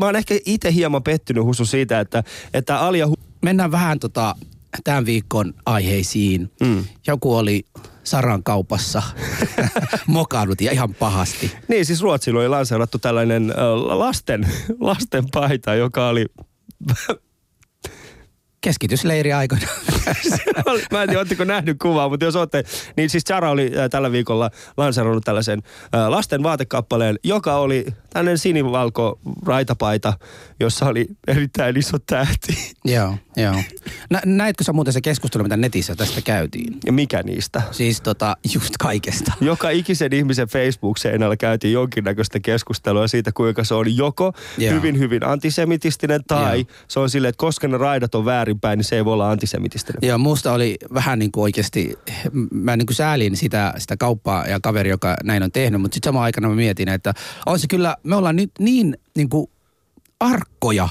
mä oon ehkä itse hieman pettynyt Husu siitä, että, että Alia... Hu- Mennään vähän tota, tämän viikon aiheisiin. Mm. Joku oli Saran kaupassa mokannut ja ihan pahasti. Niin, siis Ruotsilla oli lanseerattu tällainen lasten, lasten paita, joka oli keskitysleiri aikoina. Mä en tiedä, oletteko nähnyt kuvaa, mutta jos olette, niin siis Zara oli tällä viikolla lanseerannut tällaisen lasten vaatekappaleen, joka oli tällainen sinivalko raitapaita, jossa oli erittäin iso tähti. joo, joo. Nä, näitkö sä muuten se keskustelu, mitä netissä tästä käytiin? Ja mikä niistä? Siis tota, just kaikesta. Joka ikisen ihmisen Facebook-seinällä käytiin jonkinnäköistä keskustelua siitä, kuinka se on joko joo. hyvin, hyvin antisemitistinen tai joo. se on silleen, että koska ne raidat on väärinpäin, niin se ei voi olla antisemitistinen. Joo, musta oli vähän niin kuin oikeasti, mä niin kuin säälin sitä, sitä kauppaa ja kaveri, joka näin on tehnyt, mutta sitten samaan aikana mä mietin, että on se kyllä me ollaan nyt niin, niin kuin arkkoja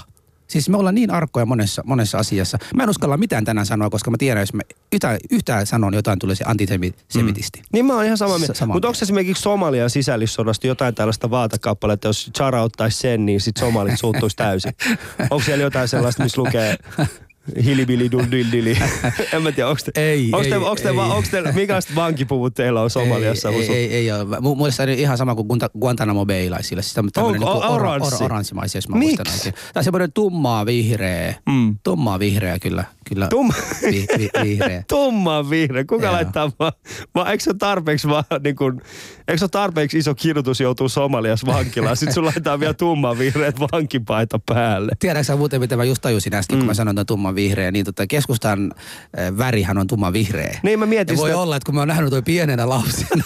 Siis me ollaan niin arkkoja monessa, monessa asiassa. Mä en uskalla mitään tänään sanoa, koska mä tiedän, jos mä yhtään, yhtään sanon jotain, tulee se antisemitisti. Mm. Niin mä oon ihan samaa mieltä. Mutta onko esimerkiksi Somalian sisällissodasta jotain tällaista vaatakappaletta, jos Chara ottaisi sen, niin sit somalit suuttuisi täysin? onko siellä jotain sellaista, missä lukee hilibili dildili. en mä tiedä, onko te, ei, onks te, ei, onks te, ei. Onks te, minkälaiset vankipuvut teillä on Somaliassa? Ei, ei, ei, ei ole. Se ihan sama kuin Guantanamo Bay-laisille. Siis tämmöinen oh, niin oranssi. Or, oranssimaisia, jos mä muistan oikein. Tämä on semmoinen tummaa vihreä. Mm. Tummaa vihreä kyllä. kyllä. Tumma. Vi, vi, vihreä. tummaa vihreä. Kuka Joo. laittaa vaan, vaan eikö se tarpeeksi vaan niin kuin, eikö se tarpeeksi iso kirjoitus joutuu Somaliassa vankilaan? Sitten sun laitetaan vielä tumman vihreät vankipaita päälle. Tiedätkö muuten, mitä mä just tajusin äsken, mm. kun mä sanoin tuon tumman vihreä, niin tota keskustan äh, värihän on tumma vihreä. Niin mä mietin ja voi sitä... olla, että kun mä oon nähnyt toi pienenä lapsena,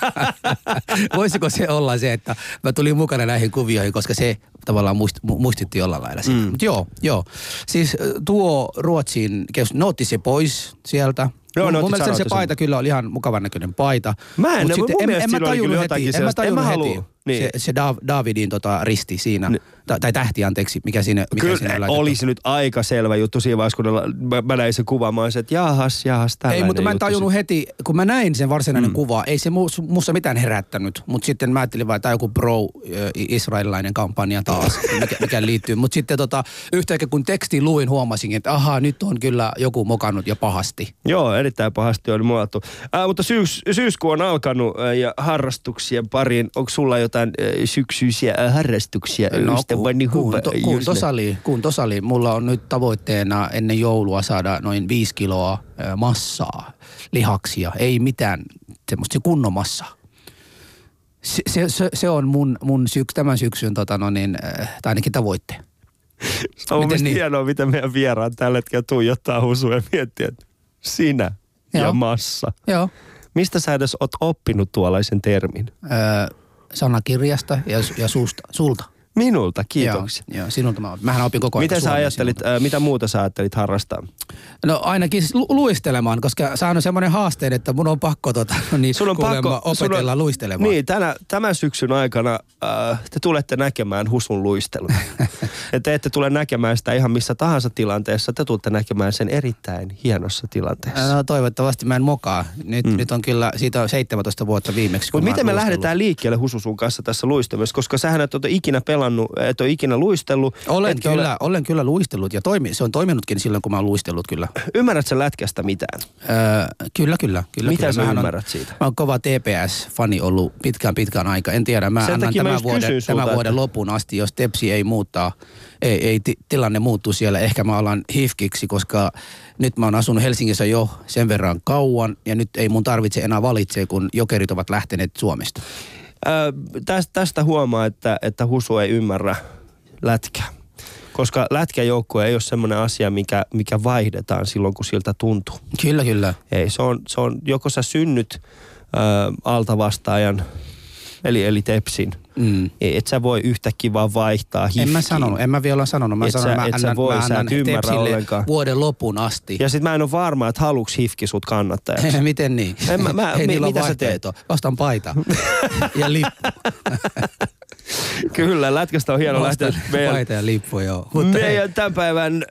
voisiko se olla se, että mä tulin mukana näihin kuvioihin, koska se tavallaan muist, muistitti jollain lailla siitä. Mm. Mut joo, joo. Siis tuo Ruotsin, ne otti se pois sieltä. Joo, mun, mun mielestä se paita kyllä oli ihan mukavan näköinen paita. Mä en, Mut mun en, en, mä tajunnut heti, en mä tajunnut heti. Niin. Se, se Davidin tota, risti siinä, niin. Tai, tähti anteeksi, mikä siinä, mikä Kyllä siinä oli se nyt aika selvä juttu siinä vaiheessa, kun mä, mä näin sen kuvan, mä että jahas, jahas, Ei, mutta mä en tajunnut heti, kun mä näin sen varsinainen mm. kuva, ei se musta mitään herättänyt, mutta sitten mä ajattelin vaan, että joku pro-israelilainen kampanja taas, mikä, mikä liittyy. Mutta sitten tota, yhtäkkiä kun teksti luin, huomasin, että ahaa, nyt on kyllä joku mokannut jo pahasti. Joo, erittäin pahasti oli muoto. Äh, mutta syys, syyskuu on alkanut äh, ja harrastuksien pariin, onko sulla jotain jotain syksyisiä harrastuksia? No, ku, kunto, kuntosali, kuntosali. Mulla on nyt tavoitteena ennen joulua saada noin viisi kiloa massaa, lihaksia. Ei mitään semmoista kunnon massaa. Se, se, se, se on mun, mun syks, tämän syksyn tota, no niin, tai ainakin tavoitte. Se on miten niin? hienoa, miten meidän vieraan tällä hetkellä tuijottaa husuja ja miettiä, että sinä Joo. ja massa. Joo. Mistä sä edes oot oppinut tuollaisen termin? Öö, sanakirjasta ja, ja suusta, sulta. Minulta, kiitoksia. Joo, joo sinulta mä, mähän opin koko ajan Miten sä ajattelit, äh, mitä muuta sä ajattelit harrastaa? No ainakin lu- luistelemaan, koska sä on semmoinen haaste, että mun on pakko tota, no niin, sun on pakko, opetella on, luistelemaan. Niin, tänä, tämän syksyn aikana äh, te tulette näkemään husun luistelun. ja te ette tule näkemään sitä ihan missä tahansa tilanteessa, te tulette näkemään sen erittäin hienossa tilanteessa. No toivottavasti mä en mokaa. Nyt, mm. nyt on kyllä, siitä on 17 vuotta viimeksi. Mutta miten me lähdetään liikkeelle hususun kanssa tässä luistelussa, koska sähän et ole ikinä pelannut pelannut, et ole ikinä luistellut. Olen kyllä, ole... olen kyllä luistellut ja toimi, se on toiminutkin silloin, kun mä oon luistellut kyllä. Ymmärrät sä lätkästä mitään? Öö, kyllä, kyllä. kyllä Mitä kyllä. sä Mähän ymmärrät on, siitä? Mä oon kova TPS-fani ollut pitkään pitkään aika. En tiedä, mä Sen annan tämän, vuoden, tämän että... vuoden lopun asti, jos Tepsi ei muuttaa, ei, ei t- tilanne muuttu siellä. Ehkä mä alan hifkiksi, koska nyt mä oon asunut Helsingissä jo sen verran kauan ja nyt ei mun tarvitse enää valitse, kun jokerit ovat lähteneet Suomesta tästä, tästä huomaa, että, että Husu ei ymmärrä lätkää. Koska lätkäjoukkue ei ole semmoinen asia, mikä, mikä vaihdetaan silloin, kun siltä tuntuu. Kyllä, kyllä. Ei, se on, se on joko sä synnyt ö, altavastaajan, eli, eli tepsin, Mm. Et sä voi yhtäkkiä vaan vaihtaa hifkiin. En mä sanonut, en mä vielä sanonut. Mä et sanon, sä, mä et annan, voi, mä annan ollenkaan. vuoden lopun asti. Ja sit mä en ole varma, että haluuks hifki sut kannattajaksi. Miten niin? En mä, mä, Ei, mi, mitä sä teet? Ostan paita ja lippu. Kyllä, lätkästä on hieno lähteä meidän, paita ja lippu, joo. Mutta meidän tämän päivän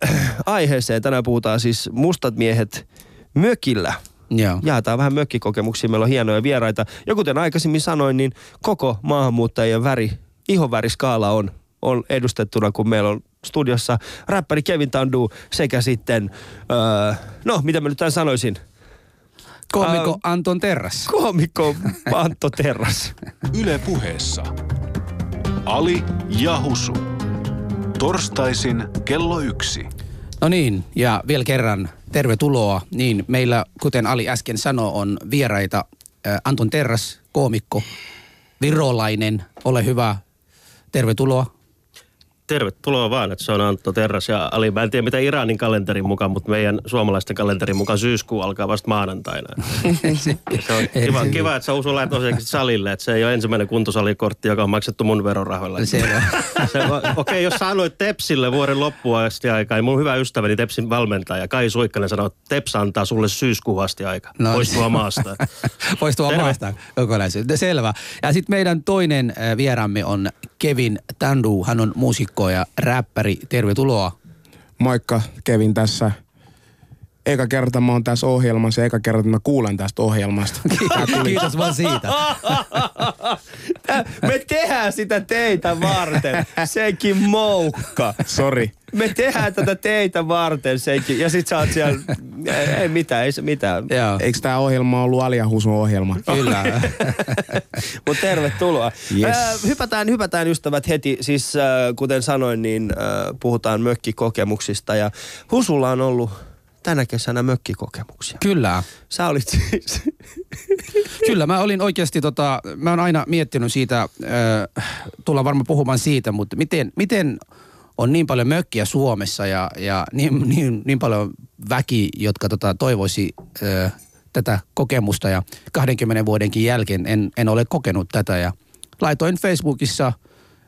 aiheeseen. Tänään puhutaan siis mustat miehet mökillä. Joo. Jaetaan vähän mökkikokemuksia, meillä on hienoja vieraita. Ja kuten aikaisemmin sanoin, niin koko maahanmuuttajien väri, ihonväriskaala on on edustettuna, kun meillä on studiossa räppäri Kevin Tandu sekä sitten, öö, no mitä mä nyt tämän sanoisin, Koomikko Ähm, Anton Terras. koomikko Antto Terras. Yle puheessa. Ali ja Husu. Torstaisin kello yksi. No niin, ja vielä kerran tervetuloa. Niin, meillä, kuten Ali äsken sanoi, on vieraita äh, Anton Terras, koomikko, virolainen. Ole hyvä. Tervetuloa. Tervetuloa vaan, että se on Antto Terras ja Ali. Mä en tiedä mitä Iranin kalenterin mukaan, mutta meidän suomalaisten kalenterin mukaan syyskuu alkaa vasta maanantaina. Se on kiva, kiva että sä Usu tosiaankin salille, että se ei ole ensimmäinen kuntosalikortti, joka on maksettu mun verorahoilla. Selvä. Se, Okei, okay, jos sä annoit Tepsille vuoden loppuun asti aikaa, niin mun hyvä ystäväni Tepsin valmentaja Kai Suikkanen sanoi, että Teps antaa sulle syyskuun asti aika. No. No. Poistua maasta. Poistua Terve. maasta kokonaisuudessaan. Selvä. Ja sitten meidän toinen äh, vieraamme on Kevin Tandu. Hän on muusikko ja räppäri. Tervetuloa. Moikka, Kevin tässä. Eka kerta mä oon tässä ohjelmassa ja eka kerta mä kuulen tästä ohjelmasta. Kiitos vaan siitä. Me tehdään sitä teitä varten, senkin moukka. sorry. Me tehdään tätä teitä varten senkin. Ja sit sä oot siellä, ei, mitään, ei se mitään. Joo. Eikö tää ohjelma ollut Alia Husun ohjelma? Kyllä. Mutta tervetuloa. Yes. Äh, hypätään, hypätään ystävät heti. Siis äh, kuten sanoin, niin äh, puhutaan mökkikokemuksista. Ja Husulla on ollut tänä kesänä mökkikokemuksia. Kyllä. Sä olit siis... Kyllä, mä olin oikeasti, tota, mä oon aina miettinyt siitä, äh, tullaan varmaan puhumaan siitä, mutta miten, miten on niin paljon mökkiä Suomessa ja, ja niin, niin, niin paljon väki, jotka tota, toivoisi äh, tätä kokemusta ja 20 vuodenkin jälkeen en, en ole kokenut tätä ja laitoin Facebookissa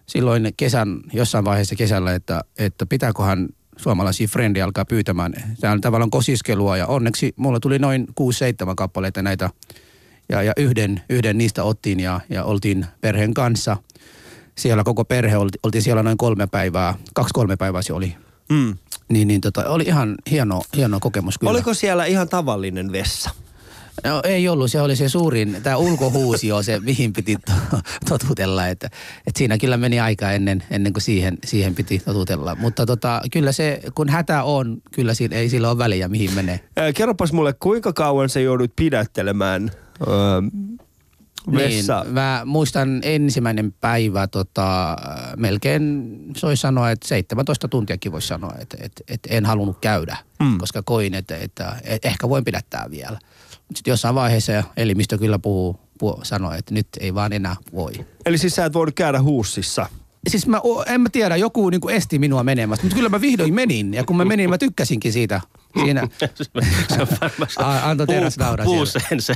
silloin kesän, jossain vaiheessa kesällä, että, että pitääköhän suomalaisia frendejä alkaa pyytämään. Tämä on tavallaan kosiskelua ja onneksi mulla tuli noin 6-7 kappaleita näitä ja, ja yhden, yhden niistä ottiin ja, ja oltiin perheen kanssa. Siellä koko perhe, olti, oltiin siellä noin kolme päivää, kaksi-kolme päivää se oli. Mm. Niin, niin tota, oli ihan hieno, hieno kokemus kyllä. Oliko siellä ihan tavallinen vessa? No, ei ollut, se oli se suurin, tämä ulkohuusio, se mihin piti to- totutella, että, että siinä kyllä meni aika ennen, ennen kuin siihen, siihen piti totutella. Mutta tota, kyllä se, kun hätä on, kyllä siinä, ei sillä ole väliä mihin menee. Kerropas mulle, kuinka kauan sä joudut pidättelemään öö, vessa? Niin, mä muistan ensimmäinen päivä, tota, melkein se olisi sanoa, että 17 tuntiakin voisi sanoa, että, että, että en halunnut käydä, mm. koska koin, että, että, että ehkä voin pidättää vielä. Sitten jossain vaiheessa elimistö kyllä puhuu, puhuu sanoi, että nyt ei vaan enää voi. Eli siis sä et voinut käydä huussissa? Siis mä, en mä tiedä, joku niinku esti minua menemästä, mutta kyllä mä vihdoin menin. Ja kun mä menin, mä tykkäsinkin siitä. Siinä se on varmaan se A- Anto siellä. Puuseen se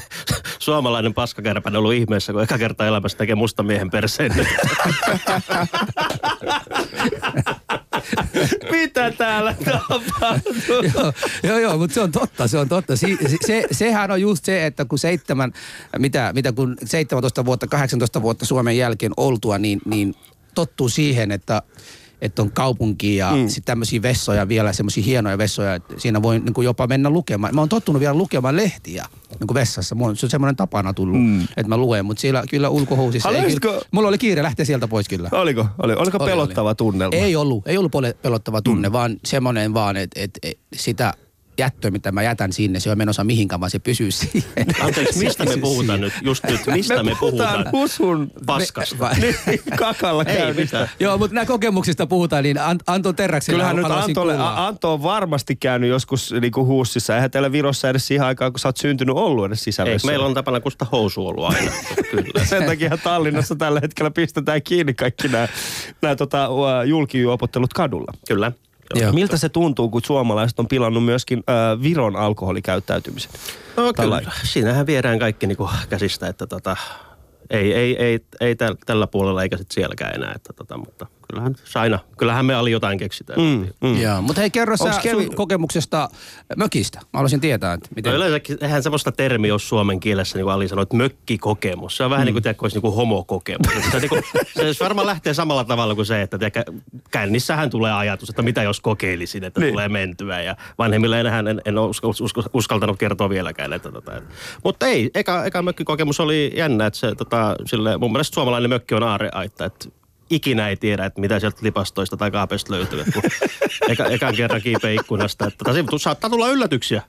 suomalainen paskakärpän ollut ihmeessä, kun eka kertaa elämässä tekee musta miehen perseen. Mitä täällä tapahtuu? joo, joo, joo, mutta se on totta, se on totta. Si, se, se, sehän on just se, että kun seitsemän, mitä, mitä kun 17 vuotta, 18 vuotta Suomen jälkeen oltua, niin, niin tottuu siihen, että että on kaupunki ja mm. sitten tämmöisiä vessoja vielä, semmoisia hienoja vessoja, että siinä voi niin kuin jopa mennä lukemaan. Mä oon tottunut vielä lukemaan lehtiä niin kuin vessassa. Mulla on, se on semmoinen tapana tullut, mm. että mä luen, mutta siellä kyllä ulkohuusissa. Ei, Haluaisitko- kyllä, mulla oli kiire lähteä sieltä pois kyllä. Oliko? Oli, oliko Oli, pelottava oli. tunnelma? Ei ollut, ei ollut pelottava tunne, mm. vaan semmoinen vaan, että et, et, sitä jättöä, mitä mä jätän sinne, se on menossa mihinkään, vaan se pysyy siihen. Anteeksi, mistä me puhutaan siihen. nyt? Just nyt, mistä me, puhutaan? husun Paskasta. Va- niin, kakalla Ei mitään. Joo, mutta nämä kokemuksista puhutaan, niin Ant- Anton Terraksella Kyllähän nyt Antolle, Anto on varmasti käynyt joskus niinku huussissa. Eihän teillä Virossa edes siihen aikaan, kun sä oot syntynyt ollut edes Ei, sisävessä. meillä on tapana kusta housu ollut aina. Kyllä. Sen takia Tallinnassa tällä hetkellä pistetään kiinni kaikki nämä, nämä tota, julkijuopottelut kadulla. Kyllä. Joo. Miltä se tuntuu, kun suomalaiset on pilannut myöskin äh, Viron alkoholikäyttäytymisen? No Tällä- kyllä, siinähän viedään kaikki niinku käsistä, että tota, ei, ei, ei, ei täl, tällä puolella eikä sitten sielläkään enää. Että tota, mutta kyllähän, se aina, kyllähän me Ali jotain keksitään. Mm, mm. Joo, mutta hei kerro sä Kevin- sun kokemuksesta mökistä. Mä haluaisin tietää, että miten... No yleensäkin, eihän semmoista termiä ole suomen kielessä, niin kuin Ali sanoi, että mökkikokemus. Se on vähän mm. niin kuin, tiedätkö, olisi niin kuin homokokemus. Että Se, niin kuin, se varmaan lähtee samalla tavalla kuin se, että tiedätkö, kännissähän tulee ajatus, että mitä jos kokeilisin, että Niin. tulee mentyä. Ja vanhemmille enää en, en ole usko, usko, uskaltanut kertoa vieläkään. Että, tota, et. Mutta ei, eka, eka mökkikokemus oli jännä, että se, tota, sille, mun mielestä suomalainen mökki on aareaitta. Että ikinä ei tiedä, että mitä sieltä lipastoista tai kaapesta löytyy. Eka, ekan kerran kiipeä ikkunasta. Että, tai saattaa tulla yllätyksiä.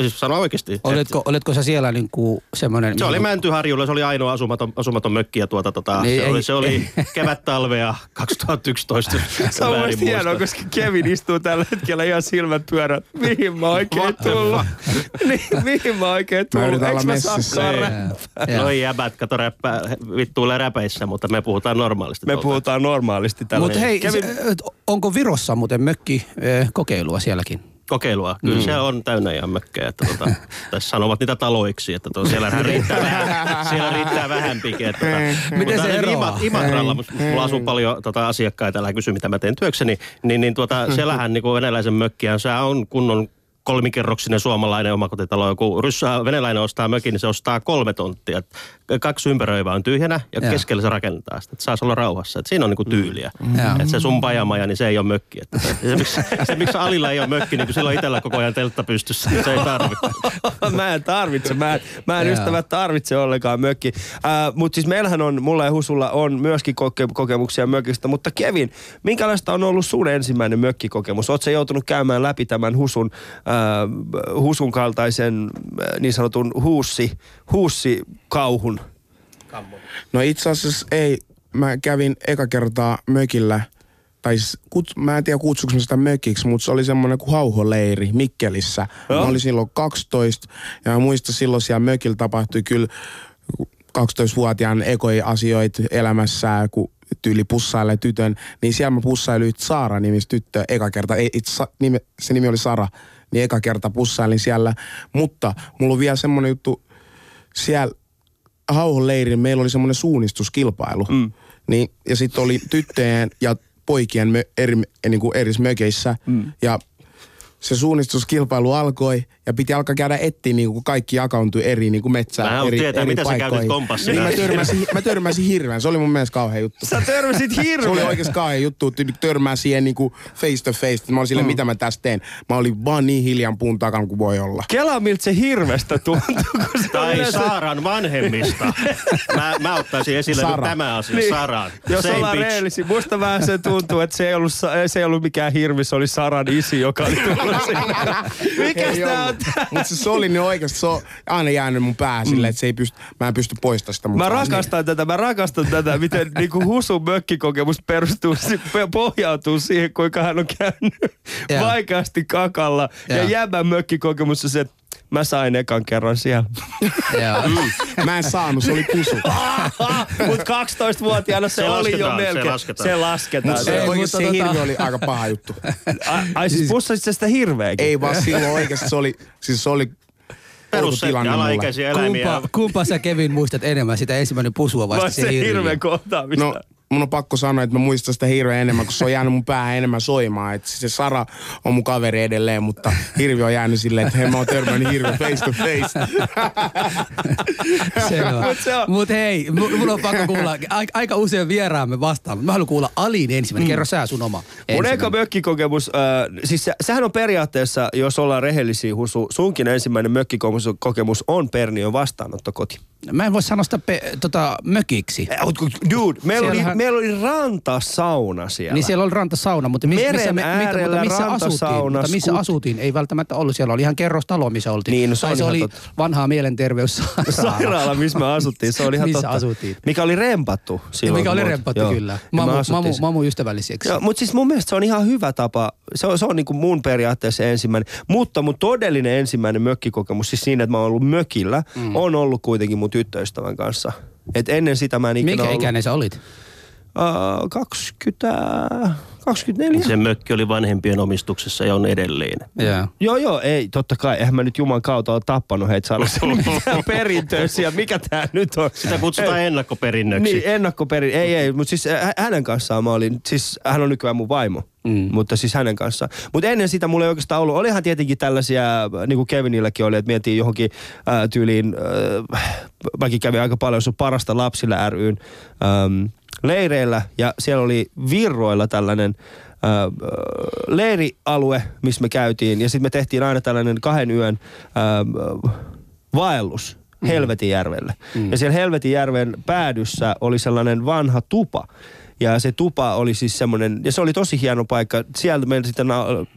Siis sanoa oikeasti. Oletko, oletko sä siellä niinku semmoinen... Se oli Mäntyharjulla, se oli ainoa asumaton, asumaton mökki ja tuota, tota, Niin, se, ei- oli, se oli kevät-talvea 2011. Se on mielestäni hienoa, koska Kevin istuu tällä hetkellä ihan silmät pyörät. Mihin mä oikein tullut? niin, mihin mä oikein tullut? Eikö mä karre- Joo. No ei jäbät, kato räppää, vittuilee räpeissä, mutta me puhutaan normaalisti. Me tuolta. puhutaan normaalisti tällä Mutta hei, Kevin, se, onko Virossa muuten mökki kokeilua sielläkin? Kokeilua. Kyllä mm. se on täynnä ihan mökkejä. Että tota, tässä sanovat niitä taloiksi, että to, siellä riittää vähän, siellä riittää vähän pike. Että, tota, Miten mutta se eroaa? Ima- Imatralla, mulla asuu paljon tota, asiakkaita, älä kysy mitä mä teen työkseni, niin, niin tuota, siellähän niin venäläisen mökkiä, se on kunnon kolmikerroksinen suomalainen omakotitalo. Joku ryssä, venäläinen ostaa mökin, niin se ostaa kolme tonttia. Et Kaksi ympäröivää on tyhjänä ja Joo. keskellä se rakentaa sitä. Että saisi olla rauhassa. Et siinä on niinku tyyliä. Joo. Että se sun pajamaja, niin se ei ole mökki. Että se, miksi, se, miksi Alilla ei ole mökki, niin kun sillä on itsellä koko ajan teltta pystyssä. niin Se ei tarvi. mä en tarvitse, mä en, mä en ystävät tarvitse ollenkaan mökki. Äh, mutta siis meillähän on, mulla ja Husulla on myöskin koke- kokemuksia mökistä, mutta Kevin, minkälaista on ollut sun ensimmäinen mökkikokemus? Oletko joutunut käymään läpi tämän Husun, äh, Husun kaltaisen äh, niin sanotun huussi, huussikauhun? No itse asiassa ei. Mä kävin eka kertaa mökillä, tai siis, kut, mä en tiedä kutsuks mä sitä mökiksi, mutta se oli semmoinen kuin hauholeiri Mikkelissä. Mä olin silloin 12 ja mä muistan silloin siellä mökillä tapahtui kyllä 12-vuotiaan ekoi asioita elämässä, kun tyyli pussailee tytön, niin siellä mä pussailin Saara nimistä tyttöä eka kerta. Ei, itse, nime, se nimi oli Sara, niin eka kerta pussailin siellä. Mutta mulla on vielä semmoinen juttu, siellä Hauhon leirin meillä oli semmoinen suunnistuskilpailu. Mm. Niin, ja sitten oli tyttöjen ja poikien mö, eri, niin kuin eri mökeissä. Mm. Ja se suunnistuskilpailu alkoi ja piti alkaa käydä etsiä, niin kuin kaikki jakauntui eri niin kuin metsään. Mä haluan eri, tietää, eri mitä sä paikkoihin. käytit kompassina. Niin mä törmäsin, mä törmäsin hirveän. Se oli mun mielestä kauhean juttu. Sä törmäsit Se oli hirveän. oikeasti kauhean juttu, että törmää siihen niin kuin face to face. Mä olin silleen, mm. mitä mä tästä teen. Mä olin vaan niin hiljan puun takana kuin voi olla. Kela, miltä se hirvestä tuntuu, kun se Tai yleensä- Saaran vanhemmista. Mä, mä ottaisin esille nyt Sara. tämä asia, Niin. Saran. Jos Same ollaan bitch. reellisiä, musta vähän se tuntuu, että se ei ollut, se ei ollut mikään hirvi, se oli Saran isi, joka oli tullut sinne. Mikäs tää on? Mutta se, se oli niin oikeasti, se on aina jäänyt mun päähän silleen, että se ei pysty, mä en pysty poistamaan sitä. Mä vaan rakastan tätä, mä rakastan tätä, miten niinku Husun mökkikokemus perustuu, pohjautuu siihen, kuinka hän on käynyt Joo. vaikeasti kakalla. Ja Joo. jäbän mökkikokemus se, että mä sain ekan kerran siellä. Joo. niin. Mä en saanut, se oli pusu. Mut 12-vuotiaana se, Se oli jo lasketaan, se melkein. lasketaan. Se lasketaan. Mutta se, Ei, mutta se tota- hirvi oli aika paha juttu. Ai, ai siis pussasit sä sitä hirveäkin? Ei vaan silloin oikeasti se oli, siis se oli Perussetti, tilanne mulle. alaikäisiä eläimiä. Kumpa, kumpa sä Kevin muistat enemmän sitä ensimmäinen pusua Vai vasta se se hirvi? hirveän kohtaamista? No, mun on pakko sanoa, että mä muistan sitä hirveän enemmän, kun se on jäänyt mun päähän enemmän soimaan. Että se Sara on mun kaveri edelleen, mutta hirvi on jäänyt silleen, että hei mä oon törmännyt hirveän face to face. Selvä. Mut se on- Mut hei, mu- mun on pakko kuulla, aika, aika usein vieraamme vastaan, mutta mä haluan kuulla Alin ensimmäinen. Kerro sä sun oma. Mun eka mökkikokemus, äh, siis se, sehän on periaatteessa, jos ollaan rehellisiä Husu, sunkin ensimmäinen mökkikokemus kokemus on Perniön vastaanottokoti. Mä en voi sanoa sitä pe, tota, mökiksi. Dude, meillä oli, meillä oli rantasauna siellä. Niin siellä oli rantasauna, mutta missä, Meren missä, me, äärellä mutta missä asuttiin? Mutta missä skut- asuttiin? Ei välttämättä ollut. Siellä oli ihan kerrostalo, missä oltiin. Niin, no se tai se oli totta. vanhaa mielenterveyssairaala. Sairaala, missä me asuttiin, se oli ihan Missä totta. asuttiin? Mikä oli rempattu silloin. Mikä oli rempattu, joo. kyllä. Me Mamu, mamu, mamu ystävälliseksi. Joo, mutta siis mun mielestä se on ihan hyvä tapa. Se on, se on niin kuin mun periaatteessa ensimmäinen. Mutta mun todellinen ensimmäinen mökkikokemus, siis siinä, että mä oon ollut mökillä, mm. on ollut kuitenkin mun tyttöystävän kanssa. Et ennen sitä mä en ikinä Minkä ollut. ikäinen sä olit? Uh, 20, 24. Se mökki oli vanhempien omistuksessa ja on edelleen. Joo. Joo, joo, ei, totta kai. Eihän mä nyt Juman kautta ole tappanut heitä saada mitään perintöä siellä. Mikä tää nyt on? Sitä kutsutaan Ei. ennakkoperinnöksi. Niin, ennakkoperin. Ei, ei, mutta siis hä- hänen kanssaan mä olin, siis hän on nykyään mun vaimo, mm. mutta siis hänen kanssaan. Mutta ennen sitä mulla ei oikeastaan ollut, olihan tietenkin tällaisia, niin kuin Kevinilläkin oli, että miettii johonkin äh, tyyliin, äh, mäkin kävin aika paljon sun parasta lapsilla ryn ähm, leireillä ja siellä oli Virroilla tällainen äh, leirialue, missä me käytiin ja sitten me tehtiin aina tällainen kahden yön äh, vaellus Helvetinjärvelle. Mm. Ja siellä Helvetinjärven päädyssä oli sellainen vanha tupa. Ja se tupa oli siis semmoinen, ja se oli tosi hieno paikka. Sieltä meillä sitten,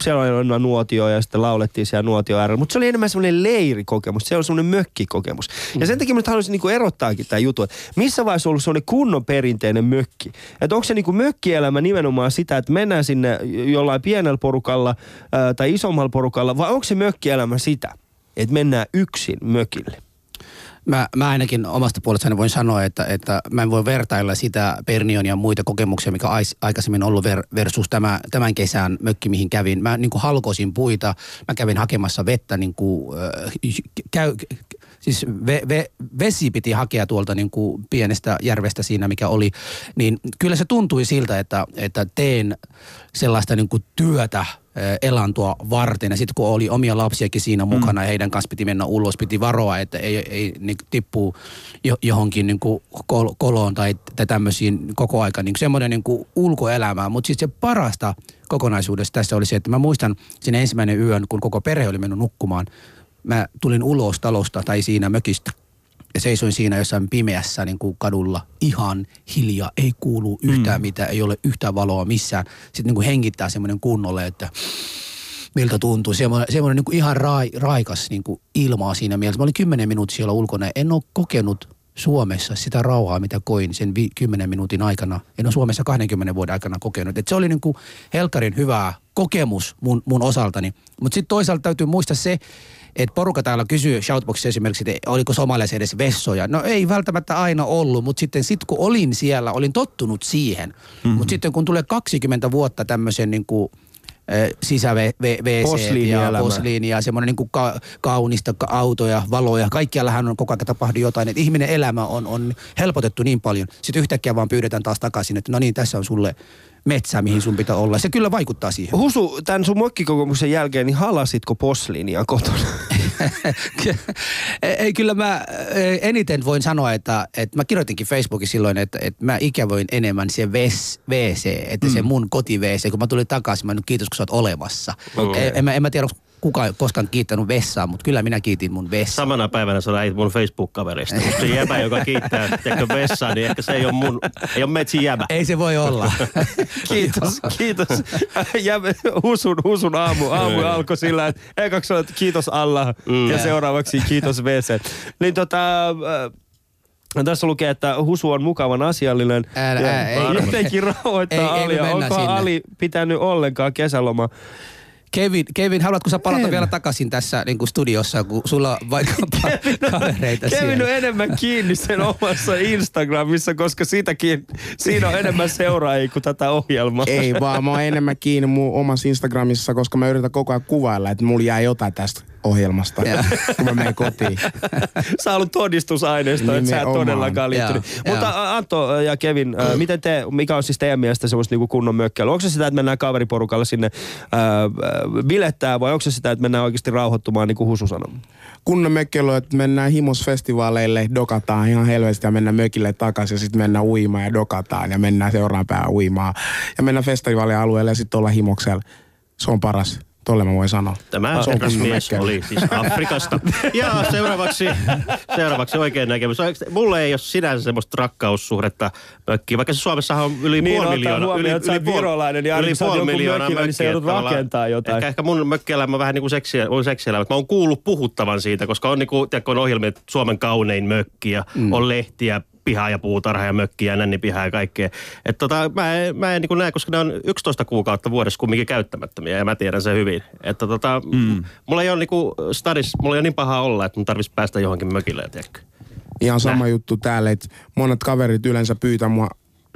siellä oli aina nuotio ja sitten laulettiin siellä nuotio äärellä. Mutta se oli enemmän semmoinen leirikokemus, se oli semmoinen mökkikokemus. Ja sen takia mä haluaisin niinku erottaakin tämä juttu, että missä vaiheessa on ollut semmoinen kunnon perinteinen mökki. Että onko se niinku mökkielämä nimenomaan sitä, että mennään sinne jollain pienellä porukalla ää, tai isommalla porukalla, vai onko se mökkielämä sitä, että mennään yksin mökille? Mä, mä ainakin omasta puolestani voin sanoa, että, että mä en voi vertailla sitä Pernion ja muita kokemuksia, mikä ais, aikaisemmin ollut ver, versus tämä, tämän kesän mökki, mihin kävin. Mä niin kuin halkosin puita, mä kävin hakemassa vettä, niin kuin, äh, käy, siis ve, ve, vesi piti hakea tuolta niin kuin pienestä järvestä siinä, mikä oli. Niin kyllä se tuntui siltä, että, että teen sellaista niin kuin työtä elantoa varten. Ja sitten kun oli omia lapsiakin siinä mukana mm. ja heidän kanssa piti mennä ulos, piti varoa, että ei, ei niin tippuu johonkin niin kuin kol- koloon tai, tai tämmöisiin koko aika niin semmoinen niin ulkoelämää. Mutta siis se parasta kokonaisuudessa tässä oli se, että mä muistan sinne ensimmäinen yön, kun koko perhe oli mennyt nukkumaan, mä tulin ulos talosta tai siinä mökistä ja seisoin siinä jossain pimeässä niin kuin kadulla ihan hiljaa, ei kuulu yhtään mm. mitään, ei ole yhtään valoa missään. Sitten niin kuin hengittää semmoinen kunnolle, että miltä tuntuu. Semmoinen, semmoinen niin kuin ihan rai, raikas niin kuin ilmaa siinä mielessä. Mä olin kymmenen minuuttia siellä ulkona ja en ole kokenut Suomessa sitä rauhaa, mitä koin sen vi- 10 minuutin aikana. En ole Suomessa 20 vuoden aikana kokenut. Et se oli niin kuin helkarin hyvä kokemus mun, mun osaltani. Mutta sitten toisaalta täytyy muistaa se, että porukka täällä kysyy Shoutboxissa esimerkiksi, että oliko somaliassa edes vessoja. No ei välttämättä aina ollut, mutta sitten sit kun olin siellä, olin tottunut siihen. Mm-hmm. Mutta sitten kun tulee 20 vuotta tämmöisen niin kuin sisä ja posliini ja semmoinen niin kuin ka- kaunista ka- autoja, valoja. Kaikkiallahan on koko ajan tapahdu jotain. Että ihminen elämä on, on helpotettu niin paljon. Sitten yhtäkkiä vaan pyydetään taas takaisin, että no niin, tässä on sulle metsä, mihin sun pitää olla. Se kyllä vaikuttaa siihen. Husu, tämän sun mokkikokemuksen jälkeen, niin halasitko posliinia kotona? ei, kyllä mä eniten voin sanoa, että, että mä kirjoitinkin Facebookissa silloin, että, että mä ikävoin enemmän se ves, WC, että mm. se mun koti WC. Kun mä tulin takaisin, mä nyt kiitos kun sä oot olemassa. Okay. En, en, mä, en mä tiedä, kuka ei koskaan kiittänyt vessaa, mutta kyllä minä kiitin mun vessaa. Samana päivänä sä lähit mun Facebook-kaverista. Mutta se jäbä, joka kiittää teikö vessaa, niin ehkä se ei ole mun, ei ole metsi jäbä. Ei se voi olla. kiitos, kiitos. Jäbä, husun, husun aamu, aamu alkoi sillä, että ekaksi olet kiitos Allah mm. ja seuraavaksi kiitos WC. Niin tota... No tässä lukee, että Husu on mukavan asiallinen. Älä, ja ei, jotenkin rauhoittaa ei, Alia. Onko sinne. Ali pitänyt ollenkaan kesäloma? Kevin, Kevin, haluatko sä palata en. vielä takaisin tässä niin kuin studiossa, kun sulla on vaikka kavereita Kevin siellä? on enemmän kiinni sen omassa Instagramissa, koska siitäkin, siinä on enemmän seuraajia kuin tätä ohjelmaa. Ei vaan, mä oon enemmän kiinni mun omassa Instagramissa, koska mä yritän koko ajan kuvailla, että mulla jää jotain tästä ohjelmasta, kun mä menen kotiin. Sä ollut todistusaineisto, että sä et todellakaan liittynyt. Ja, Mutta Antto ja Kevin, mm. miten te, mikä on siis teidän mielestä semmoista niinku kunnon mökkäilyä? Onko se sitä, että mennään kaveriporukalla sinne äh, bilettää vai onko se sitä, että mennään oikeasti rauhoittumaan, niin kuin Husu sanoi? Kunnon mökkäily, että mennään himosfestivaaleille, dokataan ihan helvesti ja mennään mökille takaisin ja sitten mennään uimaan ja dokataan ja mennään seuraan päivän uimaan. Ja mennään festivaalialueelle ja sitten olla himoksella. Se on paras. Tolle mä voin sanoa. Tämä ah, mies oli siis Afrikasta. ja seuraavaksi, seuraavaksi oikein näkemys. Mulle ei ole sinänsä semmoista rakkaussuhdetta mökkiin, vaikka se Suomessa on yli niin, puoli miljoonaa. Huomioon, yli, yli, virolainen ja yli puoli miljoonaa mökkiä, niin sä joudut rakentaa jotain. Ehkä, ehkä mun mökkielämä vähän niin kuin seksiä, on seksielämä. Mä oon kuullut puhuttavan siitä, koska on, niin kuin, tiedätkö, on ohjelmia, Suomen kaunein mökki ja mm. on lehtiä, piha ja puutarha ja mökki ja nännipiha ja kaikkea. Että tota, mä en, mä en niin näe, koska ne on 11 kuukautta vuodessa kumminkin käyttämättömiä ja mä tiedän sen hyvin. Että tota, mm. mulla ei ole niinku stadis, mulla ei ole niin paha olla, että mun tarvitsisi päästä johonkin mökille, tiedätkö. Ihan sama Nä. juttu täällä, että monet kaverit yleensä pyytää mua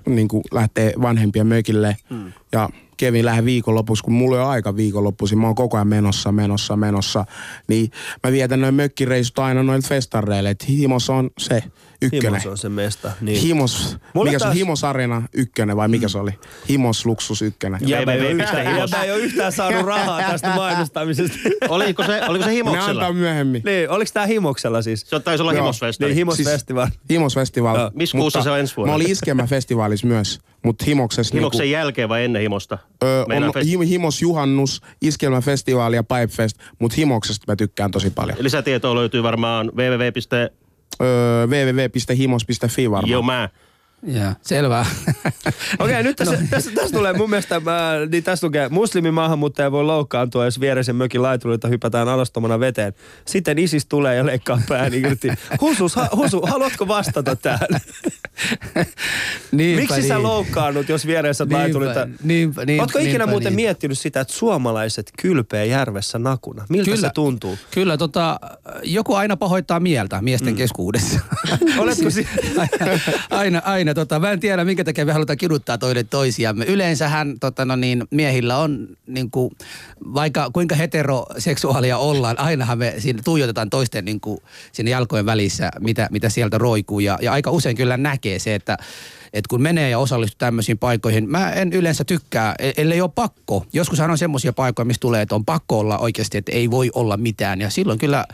niin lähtee vanhempia mökille mm. ja Kevin lähde viikonlopussa, kun mulla ei ole aika viikonloppuisin, mä oon koko ajan menossa, menossa, menossa, niin mä vietän noin mökkireissut aina noille festareille, että himos on se ykkönen. Himos on se mesta. Niin. Himos, Mulle mikä taas... se on Himos Arena ykkönen vai mikä mm. se oli? Himos Luksus ykkönen. Ei, ole yhtään, ei ole yhtään saanut rahaa tästä mainostamisesta. oliko, se, oliko se Himoksella? Ne antaa myöhemmin. Niin, oliko tää Himoksella siis? Se taisi olla Himosfestival. Niin, Himosfestival. Siis, Himosfestival. No. Missä kuussa se on ensi vuonna? Mä olin iskelmäfestivaalissa myös. Mutta Himoksessa... Himoksen niinku, jälkeen vai ennen Himosta? Öö, on festi- Himos Juhannus, Iskelmäfestivaali ja Pipefest, mutta Himoksesta mä tykkään tosi paljon. Lisätietoa löytyy varmaan www öö, www.himos.fi varmaan. Joo, mä Joo, selvä. Okei, nyt tässä, no. tässä, tässä tulee mun mielestä, mä, niin tässä lukee, muslimimaahanmuuttaja voi loukkaantua, jos vieresen mökin laitulilta hypätään alastomana veteen. Sitten isis tulee ja leikkaa pääni irti. Husus, ha, Husu, haluatko vastata tähän? Niinpä Miksi niin. sä loukkaannut, jos vieressä Niinpä, laitulilta? niinpä, niin- Ootko ikinä niinpä muuten niin. miettinyt sitä, että suomalaiset kylpeä järvessä nakuna? Miltä se tuntuu? Kyllä, tota, joku aina pahoittaa mieltä miesten mm. keskuudessa. Oletko si- aina, aina, aina tota, mä en tiedä minkä takia me halutaan kiduttaa toinen toisiamme. Yleensähän tota, no niin, miehillä on niin kuin, vaikka kuinka heteroseksuaalia ollaan, ainahan me siinä tuijotetaan toisten niin kuin, sinne jalkojen välissä, mitä, mitä sieltä roikuu. Ja, ja aika usein kyllä näkee se, että että kun menee ja osallistuu tämmöisiin paikkoihin, mä en yleensä tykkää, e- ellei ole pakko. Joskushan on semmoisia paikkoja, missä tulee, että on pakko olla oikeasti, että ei voi olla mitään. Ja silloin kyllä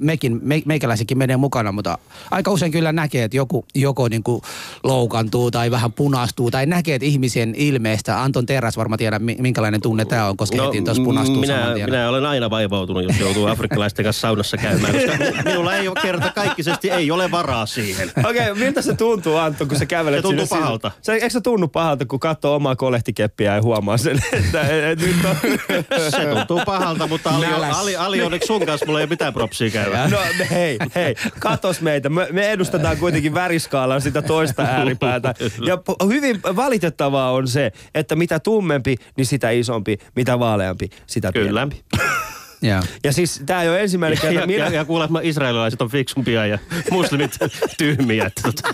mekin, me, meikäläisenkin menee mukana, mutta aika usein kyllä näkee, että joku joko niin kuin loukantuu tai vähän punastuu tai näkee, että ihmisen ilmeestä, Anton Terras varmaan tiedä, mi- minkälainen tunne tämä on, koska no, heti tuossa punastuu minä, saman tien. minä olen aina vaivautunut, jos joutuu afrikkalaisten kanssa saunassa käymään, koska minulla ei ole kerta kaikkisesti ei ole varaa siihen. Okei, okay, miltä se tuntuu Antto, kun sä kävelet Se tuntuu sis- pahalta. Se, eikö se tunnu pahalta, kun katsoo omaa kolehtikeppiä ja huomaa sen, että et, nyt on... Se tuntuu pahalta, mutta Ali, on- Näläs. Ali, Ali onneksi sun kanssa mulla ei ole mitään propsia käydä. No hei, hei, katos meitä. Me, me edustetaan kuitenkin väriskaalan sitä toista ääripäätä. Ja hyvin valitettavaa on se, että mitä tummempi, niin sitä isompi. Mitä vaaleampi, sitä Kyllä. Joo. Ja siis tää ei ole ensimmäinen Ja, kerta. ja, Minä, ja, ja kuulemma israelilaiset on fiksumpia ja muslimit tyhmiä. Tota.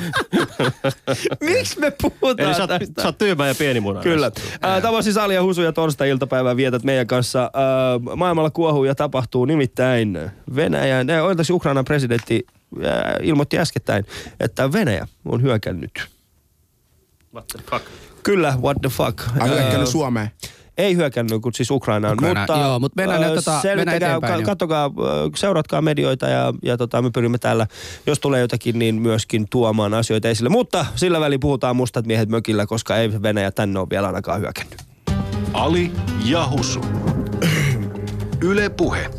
miksi me puhutaan Eli sä oot, tästä? sä oot tyhmä ja pienimuna. Kyllä. Äh, Tämä on siis Ali ja Husu ja torstai-iltapäivää vietät meidän kanssa. Äh, maailmalla kuohuu ja tapahtuu nimittäin Venäjän, äh, oitas Ukrainan presidentti äh, ilmoitti äskettäin, että Venäjä on hyökännyt. What the fuck? Kyllä, what the fuck. Ai hyökkännyt Suomeen. Ei hyökännyt, kun siis Ukrainaan. Ukraina, mutta, joo, mutta mennään äh, tota- mennään eteenpäin ka- jo. Katsokaa, äh, seuratkaa medioita ja, ja tota, me pyrimme täällä, jos tulee jotakin, niin myöskin tuomaan asioita esille. Mutta sillä väliin puhutaan mustat miehet mökillä, koska ei Venäjä tänne ole vielä ainakaan hyökännyt. Ali ja Husu. Yle Puhe.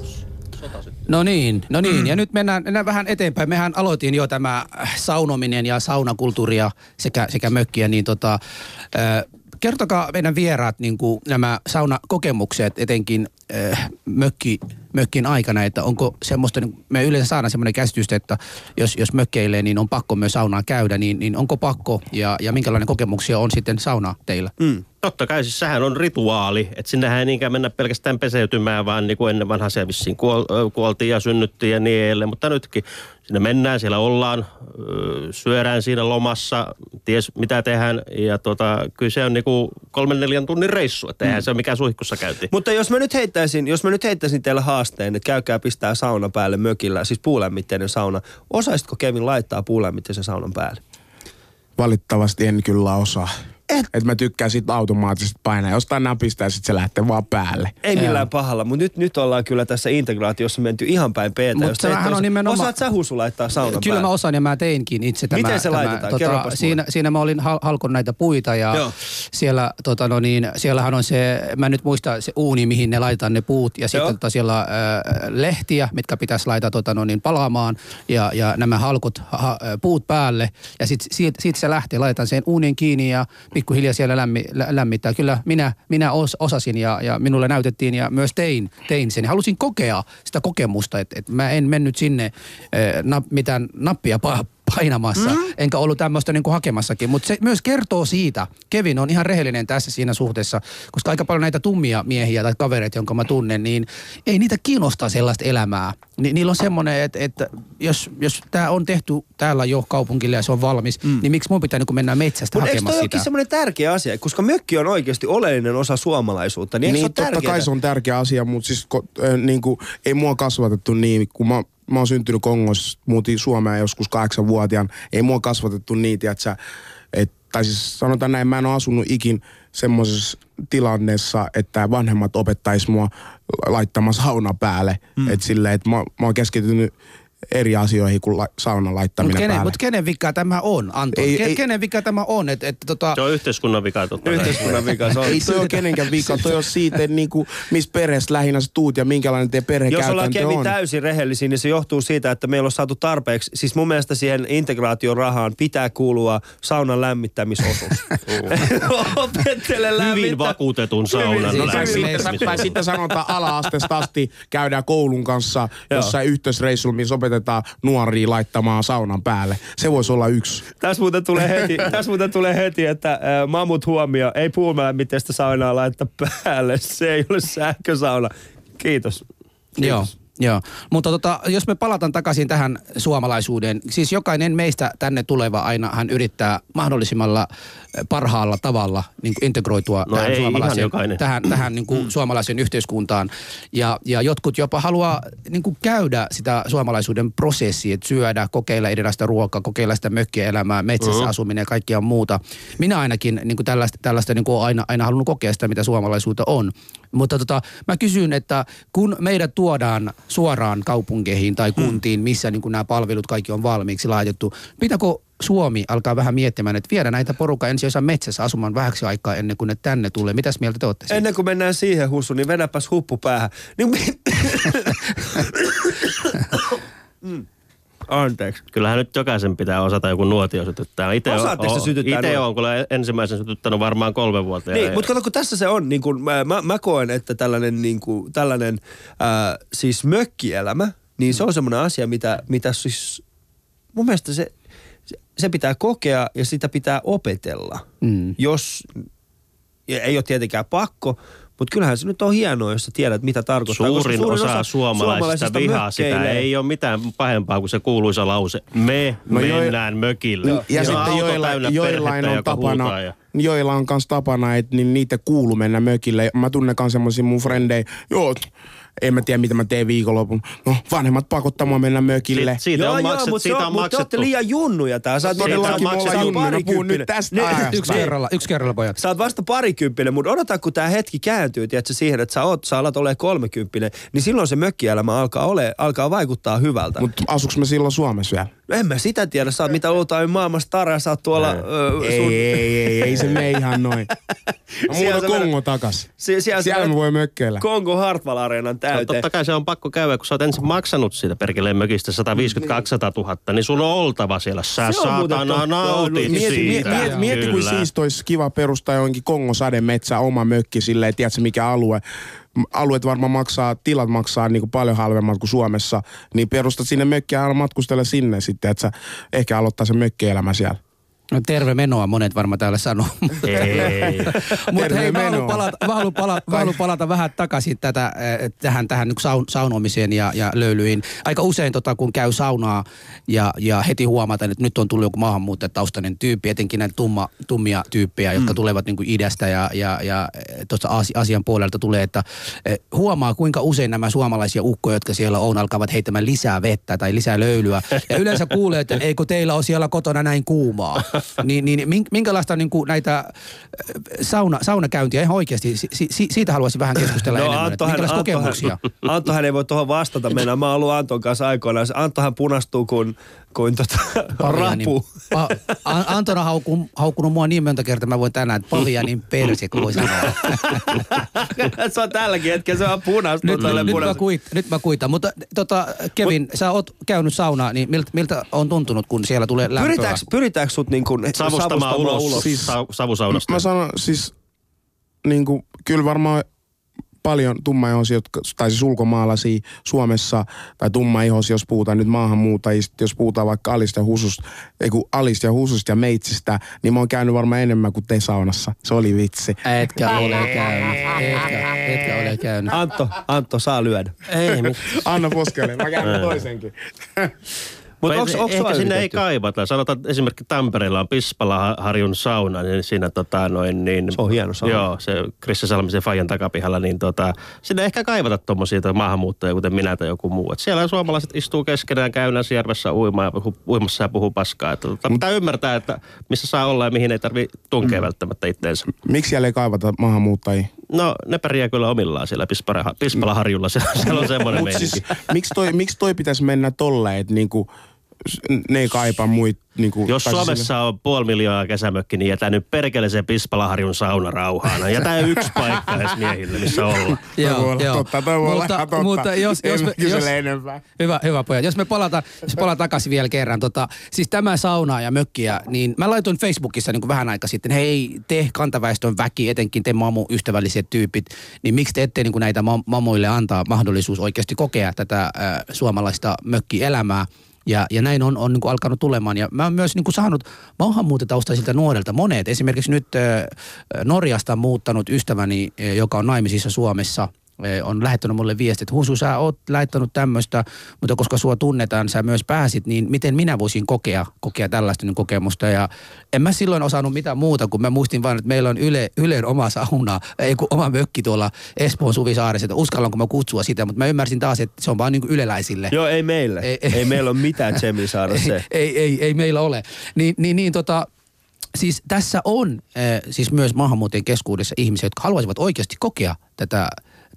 No niin, no niin. Ja nyt mennään, mennään vähän eteenpäin. Mehän aloitin jo tämä saunominen ja saunakulttuuria sekä, sekä mökkiä, niin tota, äh, kertokaa meidän vieraat niin kuin nämä saunakokemukset etenkin äh, mökki, mökkin aikana, että onko semmoista, niin me yleensä saadaan semmoinen käsitys, että jos, jos mökkeilee, niin on pakko myös saunaan käydä, niin, niin onko pakko ja, ja minkälainen kokemuksia on sitten sauna teillä? Mm. Totta kai, siis sehän on rituaali. Että sinnehän ei niinkään mennä pelkästään peseytymään, vaan niin kuin ennen vanhaa se vissiin kuol, kuoltiin ja synnyttiin ja niin edelleen. Mutta nytkin sinne mennään, siellä ollaan, syödään siinä lomassa, ties mitä tehdään. Ja tota, kyllä se on niin kuin kolmen neljän tunnin reissu, että eihän se ole mikään suihkussa käynti. Mutta jos mä nyt heittäisin, jos mä nyt heittäisin teille haasteen, että käykää pistää sauna päälle mökillä, siis puulämmitteinen sauna. Osaisitko Kevin laittaa puulämmitteisen saunan päälle? Valitettavasti en kyllä osaa. Et. Et mä tykkään siitä automaattisesti painaa jostain napista ja sit se lähtee vaan päälle. Ei millään pahalla, mutta nyt, nyt ollaan kyllä tässä integraatiossa menty ihan päin peetä. Mut jos se vähän on osaa- nimenomaan- Osaat sä husu laittaa saunan Kyllä päälle? mä osaan ja mä teinkin itse tämä. Miten se tämä, laitetaan? Kerropas mulle. siinä, siinä mä olin hal- halkon näitä puita ja Joo. siellä, tota no niin, siellähän on se, mä nyt muista se uuni, mihin ne laitetaan ne puut ja Joo. sitten tota siellä äh, lehtiä, mitkä pitäisi laittaa tota no niin, palaamaan ja, ja nämä halkot ha, puut päälle ja sitten siitä, siitä se lähtee, laitetaan sen uunin kiinni ja pikkuhiljaa siellä lämmi, lä, lämmittää. Kyllä minä, minä os, osasin ja, ja minulle näytettiin ja myös tein, tein sen. Halusin kokea sitä kokemusta, että, että mä en mennyt sinne äh, nap, mitään nappia pa- painamassa, mm. enkä ollut tämmöistä niin hakemassakin. Mutta se myös kertoo siitä, Kevin on ihan rehellinen tässä siinä suhteessa, koska aika paljon näitä tummia miehiä tai kavereita, jonka mä tunnen, niin ei niitä kiinnostaa sellaista elämää. Ni, niillä on semmoinen, että, että jos, jos tämä on tehty täällä jo kaupunkille ja se on valmis, mm. niin miksi mun pitää niin mennä metsästä Mutta eikö hakemassa toi sitä? olekin semmoinen tärkeä asia, koska mökki on oikeasti oleellinen osa suomalaisuutta. Niin, eikö se Niin, ole totta tärkeää? kai se on tärkeä asia, mutta siis ko, äh, niin kuin, ei mua kasvatettu niin, kun mä, mä oon syntynyt Kongossa, muutin Suomeen joskus kahdeksanvuotiaan, ei mua kasvatettu niin, että sä, et, tai siis sanotaan näin, mä en ole asunut ikin semmoisessa tilanteessa, että vanhemmat opettais mua laittamaan sauna päälle. Mm. Että silleen, että mä, mä oon keskitynyt eri asioihin kuin la, saunan laittaminen Mutta kenen, päälle. mut kenen vika tämä on, Anton? Ei- Ei, ei- kenen vika tämä on? Et, et, tota, Se on yhteiskunnan vika totta. Yhteiskunnan vika, se on. Ei toi ole kenenkään vika, toi on siitä, että niinku, missä perheessä lähinnä sä tuut ja minkälainen teidän Jos ollaan Kevin on. täysin rehellisiä, niin se johtuu siitä, että meillä on saatu tarpeeksi. Siis mun mielestä siihen integraation rahaan pitää kuulua saunan lämmittämisosuus. Opettele lämmittää. Hyvin vakuutetun saunan No, tai, sitten, tai sitten sanotaan ala-asteesta asti käydään koulun kanssa jossain yhteisreissulla, missä opetetaan nuoria laittamaan saunan päälle. Se voisi olla yksi. Tässä muuten tulee heti, tässä muuten tulee heti että äh, mamut huomio, ei puulämmitteistä saunaa laittaa päälle. Se ei ole sähkösauna. Kiitos. Joo. Joo, mutta tota, jos me palataan takaisin tähän suomalaisuuden, siis jokainen meistä tänne tuleva aina hän yrittää mahdollisimalla eh, parhaalla tavalla niin kuin integroitua No tähän, ei suomalaiseen, tähän, tähän niin kuin suomalaiseen yhteiskuntaan. Ja, ja jotkut jopa haluaa niin kuin käydä sitä suomalaisuuden prosessia, että syödä, kokeilla erilaista ruokaa, kokeilla sitä mökkielämää, metsässä Mm-hmm. asuminen ja kaikkia muuta. Minä ainakin niin kuin tällaista, tällaista niin kuin olen aina, aina halunnut kokea sitä, mitä suomalaisuutta on. Mutta tota, mä kysyn, että kun meidät tuodaan suoraan kaupunkeihin tai kuntiin, missä niin nämä palvelut kaikki on valmiiksi laitettu, pitääkö Suomi alkaa vähän miettimään, että viedä näitä porukkaa ensin jossain metsässä asumaan vähäksi aikaa ennen kuin ne tänne tulee. Mitäs mieltä te olette siitä? Ennen kuin mennään siihen hussu, niin vedäpäs huppu päähän. Niin, mm. Anteeksi. Kyllähän nyt jokaisen pitää osata joku nuotio sytyttää. Ite Osaatteko te sytyttää Itse nuo- olen kyllä ensimmäisen sytyttänyt varmaan kolme vuotta. Niin, mutta kato, kun tässä se on, niin kun, mä, mä, mä koen, että tällainen, niin kuin, tällainen ää, siis mökkielämä, niin se on semmoinen asia, mitä, mitä siis mun mielestä se, se, pitää kokea ja sitä pitää opetella. Mm. Jos, ei ole tietenkään pakko, mutta kyllähän se nyt on hienoa, jos sä tiedät, mitä tarkoittaa. koska Suurin osa, suomalaisista vihaa sitä. Ei ole mitään pahempaa kuin se kuuluisa lause. Me No mennään mökille. Ja, ja sitten joilla, joillain on tapana, ja- joilla on kans tapana, että niin niitä kuuluu mennä mökille. Mä tunnen kans semmosia mun frendejä, joo, en mä tiedä mitä mä teen viikonlopun. No vanhemmat pakottaa mua mennä mökille. Siitä, siitä on, makset, mutta siitä se on mutta te maksettu. olette liian junnuja tää. Sä oot, Todellakin me ollaan oot junnuja. Mä puhun nyt parikymppinen. tästä ajasta. Yksi kerralla, yksi kerralla pojat. Sä oot vasta parikymppinen, mutta odota, kun tämä hetki kääntyy, tiedätkö, siihen, että sä, oot, sä alat olemaan kolmekymppinen, niin silloin se mökkielämä alkaa, ole, alkaa vaikuttaa hyvältä. Mut, Mutta asuks mä silloin Suomessa vielä? En mä sitä tiedä, sä oot mitä luultaan maailmassa tara, sä oot tuolla... Ö, Ei, ei, ei, ei se mene ihan noin. Mä muuta Kongo menet- takas. Sie, siellä, Siellä mä voi mökkeillä. Kongo Hartwall Areenan No, täyteen. totta kai se on pakko käydä, kun sä oot ensin maksanut siitä perkeleen mökistä 150-200 000, niin sun on oltava siellä. Sä Se saatana nautit Mieti- Mieti, siitä. mieti, mieti, mieti kuin olisi kiva perustaa johonkin Kongon sademetsä oma mökki silleen, tiedätkö mikä alue. Alueet varmaan maksaa, tilat maksaa niin kuin paljon halvemmat kuin Suomessa. Niin perustat sinne mökkiä ja matkustella sinne sitten, että sä ehkä aloittaa se mökkielämä siellä. No, terve menoa monet varmaan täällä sanoo. Mutta Terve hei, mä haluan, palata, mä, haluan palata, mä haluan palata vähän takaisin tätä, äh, tähän, tähän niin saun, saunomiseen ja, ja löylyihin. Aika usein tota, kun käy saunaa ja, ja heti huomataan, että nyt on tullut joku maahanmuuttajataustainen tyyppi, etenkin näitä tumma, tummia tyyppejä, jotka tulevat niin kuin idästä ja, ja, ja tuosta Aasi- Asian puolelta tulee, että eh, huomaa kuinka usein nämä suomalaisia ukkoja, jotka siellä on, alkavat heittämään lisää vettä tai lisää löylyä. Ja yleensä kuulee, että eikö teillä ole siellä kotona näin kuumaa. Niin, niin mink- minkälaista niin kuin näitä eh, sauna, saunakäyntiä ihan oikeasti, si, si, siitä haluaisin vähän keskustella enemmän. että minkälaisia kokemuksia? Anttohan ei voi tuohon vastata. Meillä mä oon ollut Anton kanssa aikoinaan. Se Anttohan punastuu kuin, kuin tota, Pavianin- rapu. Pa- An- Anton on haukun, haukkunut mua niin monta kertaa, mä voin tänään, että Pavianin perse, kun voi sanoa. se on tälläkin hetkellä, se on punastunut. nyt, nyt, mä punas- kuit, nyt mä kuitan. Mutta tota, Kevin, Mut, sä oot käynyt saunaa, niin miltä, miltä on tuntunut, kun siellä tulee lämpöä? Pyritäänkö, pyritäänkö sut niin kuin Savustamaan ulos, ulos. Siis- Sa- savusaunasta. Mä sanon siis, niin kuin, kyllä varmaan paljon tummaihoisia, jotka, tai siis ulkomaalaisia Suomessa, tai tummaihoisia, jos puhutaan nyt maahanmuuttajista, jos puhutaan vaikka Alista ja Hususta, ei kun Alista ja Hususta ja Meitsistä, niin mä oon käynyt varmaan enemmän kuin te saunassa. Se oli vitsi. Etkä ole käynyt, etkä, etkä ole käynyt. Antto, Antto, saa lyödä. Ei, mit- Anna poskelle, mä käyn toisenkin. Mutta Ei- onks, onks ehkä sinne ei yritetty? kaivata. Sanotaan, että esimerkiksi Tampereella on Pispala-harjun sauna, niin siinä tota noin niin... Se on hieno sauna. Joo, se Krissa Salmisen Fajan takapihalla, niin tota, sinne ei ehkä kaivata tommosia tai maahanmuuttajia, kuten minä tai joku muu. Et siellä suomalaiset istuu keskenään, käy järvessä uimaan ja puhuu, uimassa ja puhuu paskaa. Että, tota, pitää ymmärtää, että missä saa olla ja mihin ei tarvi tunkea mm. välttämättä itteensä. Miksi siellä ei kaivata maahanmuuttajia? No ne pärjää kyllä omillaan siellä Pispalaharjulla. Siellä, siellä on semmoinen Mut siis, miksi toi, miksi toi pitäisi mennä tolleen, että niinku, ne ei kaipaa muit niinku... Jos tai siis Suomessa on puoli miljoonaa kesämökki, niin jätä nyt perkele se Pispalaharjun sauna rauhaan. Jätä yksi paikka edes miehille, missä olla. Toi voi olla totta, toi voi olla ihan totta. mutta jos, jos, me, jos, enempää. Hyvä, hyvä pojat. Jos me palataan, jos palataan takaisin vielä kerran. Tota, siis tämä sauna ja mökkiä, niin mä laitoin Facebookissa niin kuin vähän aika sitten, hei te kantaväestön väki, etenkin te mamu ystävälliset tyypit, niin miksi te ette niin kuin näitä mam- mamuille antaa mahdollisuus oikeasti kokea tätä äh, suomalaista mökkielämää. Ja, ja näin on, on niin kuin alkanut tulemaan. Ja mä oon myös niin kuin saanut maahanmuuttotaustaisilta nuorilta monet. Esimerkiksi nyt Norjasta muuttanut ystäväni, joka on naimisissa Suomessa – on lähettänyt mulle viestit, että Husu, sä oot laittanut tämmöistä, mutta koska sua tunnetaan, sä myös pääsit, niin miten minä voisin kokea, kokea tällaista kokemusta. Ja en mä silloin osannut mitään muuta, kun mä muistin vaan, että meillä on Yle, Ylen oma sauna, ei kun oma mökki tuolla Espoon Suvisaaressa, että uskallanko mä kutsua sitä, mutta mä ymmärsin taas, että se on vaan niin kuin yleläisille. Joo, ei meille. Ei- Ei, ei- ei meillä ole mitään tsemi saada se. ei, ei, ei meillä ole. Niin, niin, niin tota, siis tässä on äh, siis myös maahanmuuttajien keskuudessa ihmisiä, jotka haluaisivat oikeasti kokea tätä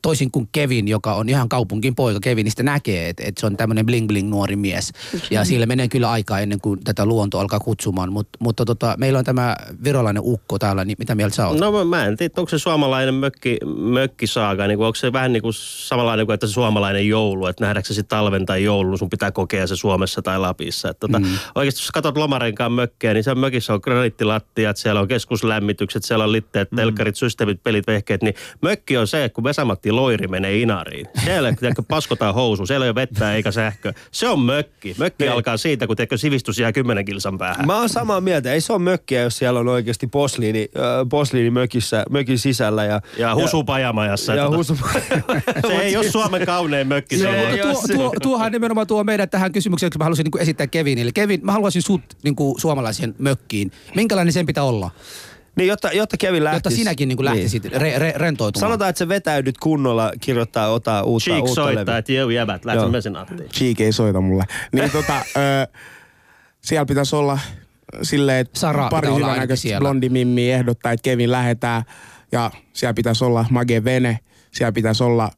toisin kuin Kevin, joka on ihan kaupunkin poika. Kevinistä näkee, että, että se on tämmöinen bling bling nuori mies. Ja sillä menee kyllä aikaa ennen kuin tätä luonto alkaa kutsumaan. Mut, mutta tota, meillä on tämä virolainen ukko täällä, niin mitä mieltä sä oot? No mä- en tiedä, onko se suomalainen mökki, mökkisaaga, niin kuin, onko se vähän niin kuin samanlainen kuin, että se suomalainen joulu, että nähdäänkö se talven tai joulun, sun pitää kokea se Suomessa tai Lapissa. Että, tota, mm. Oikeasti jos katsot lomarenkaan mökkejä, niin se mökissä on graniittilattiat, siellä on keskuslämmitykset, siellä on litteet, telkkarit, systeemit, pelit, vehkeet, niin mökki on se, kun Vesamatti Loiri menee Inariin. Siellä tiedätkö, paskotaan housu, siellä ei ole vettä eikä sähkö. Se on mökki. Mökki Niin. alkaa siitä, kun tiedätkö, sivistys jää kymmenen kilsan päähän. Mä oon samaa mieltä. Ei se ole mökkiä, jos siellä on oikeasti posliini, äh, posliini mökissä, mökin sisällä. Ja, Ja husu pajamajassa. Ja, ja Tota, Se ei ole Suomen kaunein mökki Se ei tuo, ole se. tuo, tuohan nimenomaan tuo meidän tähän kysymykseen, kun mä haluaisin niin esittää Kevinille. Kevin, mä haluaisin sut niin kuin suomalaisen mökkiin. Minkälainen sen pitää olla? Niin, jotta, jotta Kevin lähtisi. Jotta sinäkin niin lähtisit niin. Re, re, rentoutumaan. Sanotaan, että se vetäydyt kunnolla, kirjoittaa, ottaa uutta, Cheek uutta soittaa, levyä. että jeu jäbät, Joo. mesenattiin. Cheek ei soita mulle. Niin tota, ö, siellä pitäisi olla silleen, että Sara pari hyvänäköistä siellä. blondimimmiä ehdottaa, että Kevin lähetään. Ja siellä pitäisi olla mage vene. Siellä pitäisi olla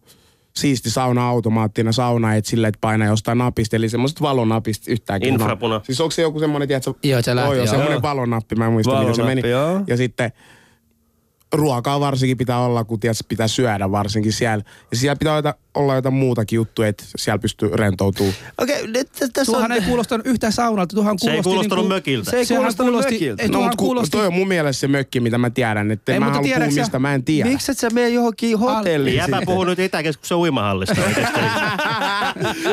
siisti sauna-automaattinen sauna, et silleen, että painaa jostain napista, eli semmoiset valonapista yhtäkkiä. Infrapuna. Siis onko se joku semmoinen, tiedätkö? Joo, se lähti, joo, joo. semmoinen valonappi, mä en muista, miten se meni. Valonappi, joo. Ja sitten ruokaa varsinkin pitää olla, kun tiedät, pitää syödä varsinkin siellä. Ja siellä pitää olla, olla jotain muutakin juttuja, että siellä pystyy rentoutumaan. Okei, nyt tä- tässä Tuohan on... ei kuulostanut yhtään saunalta. Tuohan Se ei kuulosti kuulostanut niinku- mökiltä. Se ei Sehän kuulostanut kuulosti- mökiltä. ei, No, mutta ku, kuulosti- toi on mun mielestä se mökki, mitä mä tiedän. Että Ei, en mä mutta halua puhua sä- mistä mä en tiedä. Miksi et sä mene johonkin hotelliin? Jäpä puhuu nyt Itäkeskuksen uimahallista.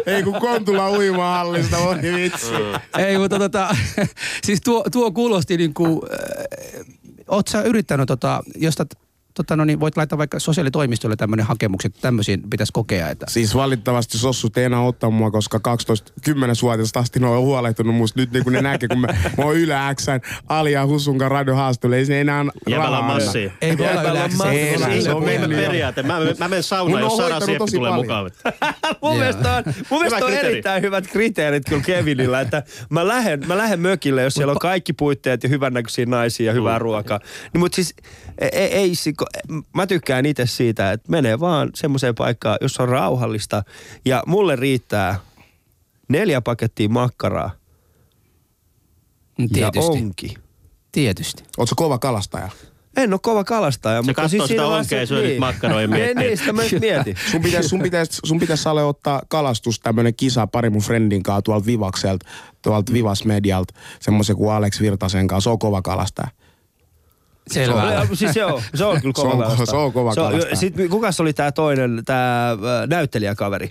Ei kun Kontula uimahallista, voi vitsi. Ei, mutta tota, siis tuo, tuo kuulosti niin kuin, äh, oot sä yrittänyt tota, josta, tota, no niin, voit laittaa vaikka sosiaalitoimistolle tämmöinen hakemuksen, että tämmöisiin pitäisi kokea, että Siis valitettavasti sossut ei enää ottaa mua, koska 12 10 vuotiaasta asti ne on huolehtunut musta. Nyt niin kun ne näkee, kun mä, mä oon Yle Xn Ali ja Hussun kanssa radiohaastuilla, ei se enää massia. ei voi olla massi. Ei, Se on jo. periaate. Mä, mä menen saunaan, jos Sara Sieppi tulee paljon. mukaan. mun mielestä on, mun mielestä on erittäin hyvät kriteerit kyllä Kevinillä, että mä lähden, mä lähden mökille, jos siellä on kaikki puitteet ja hyvännäköisiä naisia ja hyvää ruokaa. Niin, mutta siis ei, ei, ei, siko- mä tykkään itse siitä, että menee vaan semmoiseen paikkaan, jossa on rauhallista ja mulle riittää neljä pakettia makkaraa ja Tietysti, onki. tietysti. Ootko kova kalastaja? En ole kova kalastaja, Se mutta siis sitä siinä onkea ja syö niitä makkaroja ja Ei, miettii, niin, sitä mä nyt mietin. Sun pitäisi sun pitäis, sun pitäis Ale ottaa kalastus, tämmönen kisa pari mun friendin kanssa tuolta Vivakselta, tuolta Vivas Medialta, semmoisen kuin Alex Virtasen kanssa, se on kova kalastaja. Selvä. Ja, Siis joo, se on kyllä Se kova on- kalastaja. se on kova kalastaja. Sitten kukas oli tää toinen, tää äh, näyttelijäkaveri?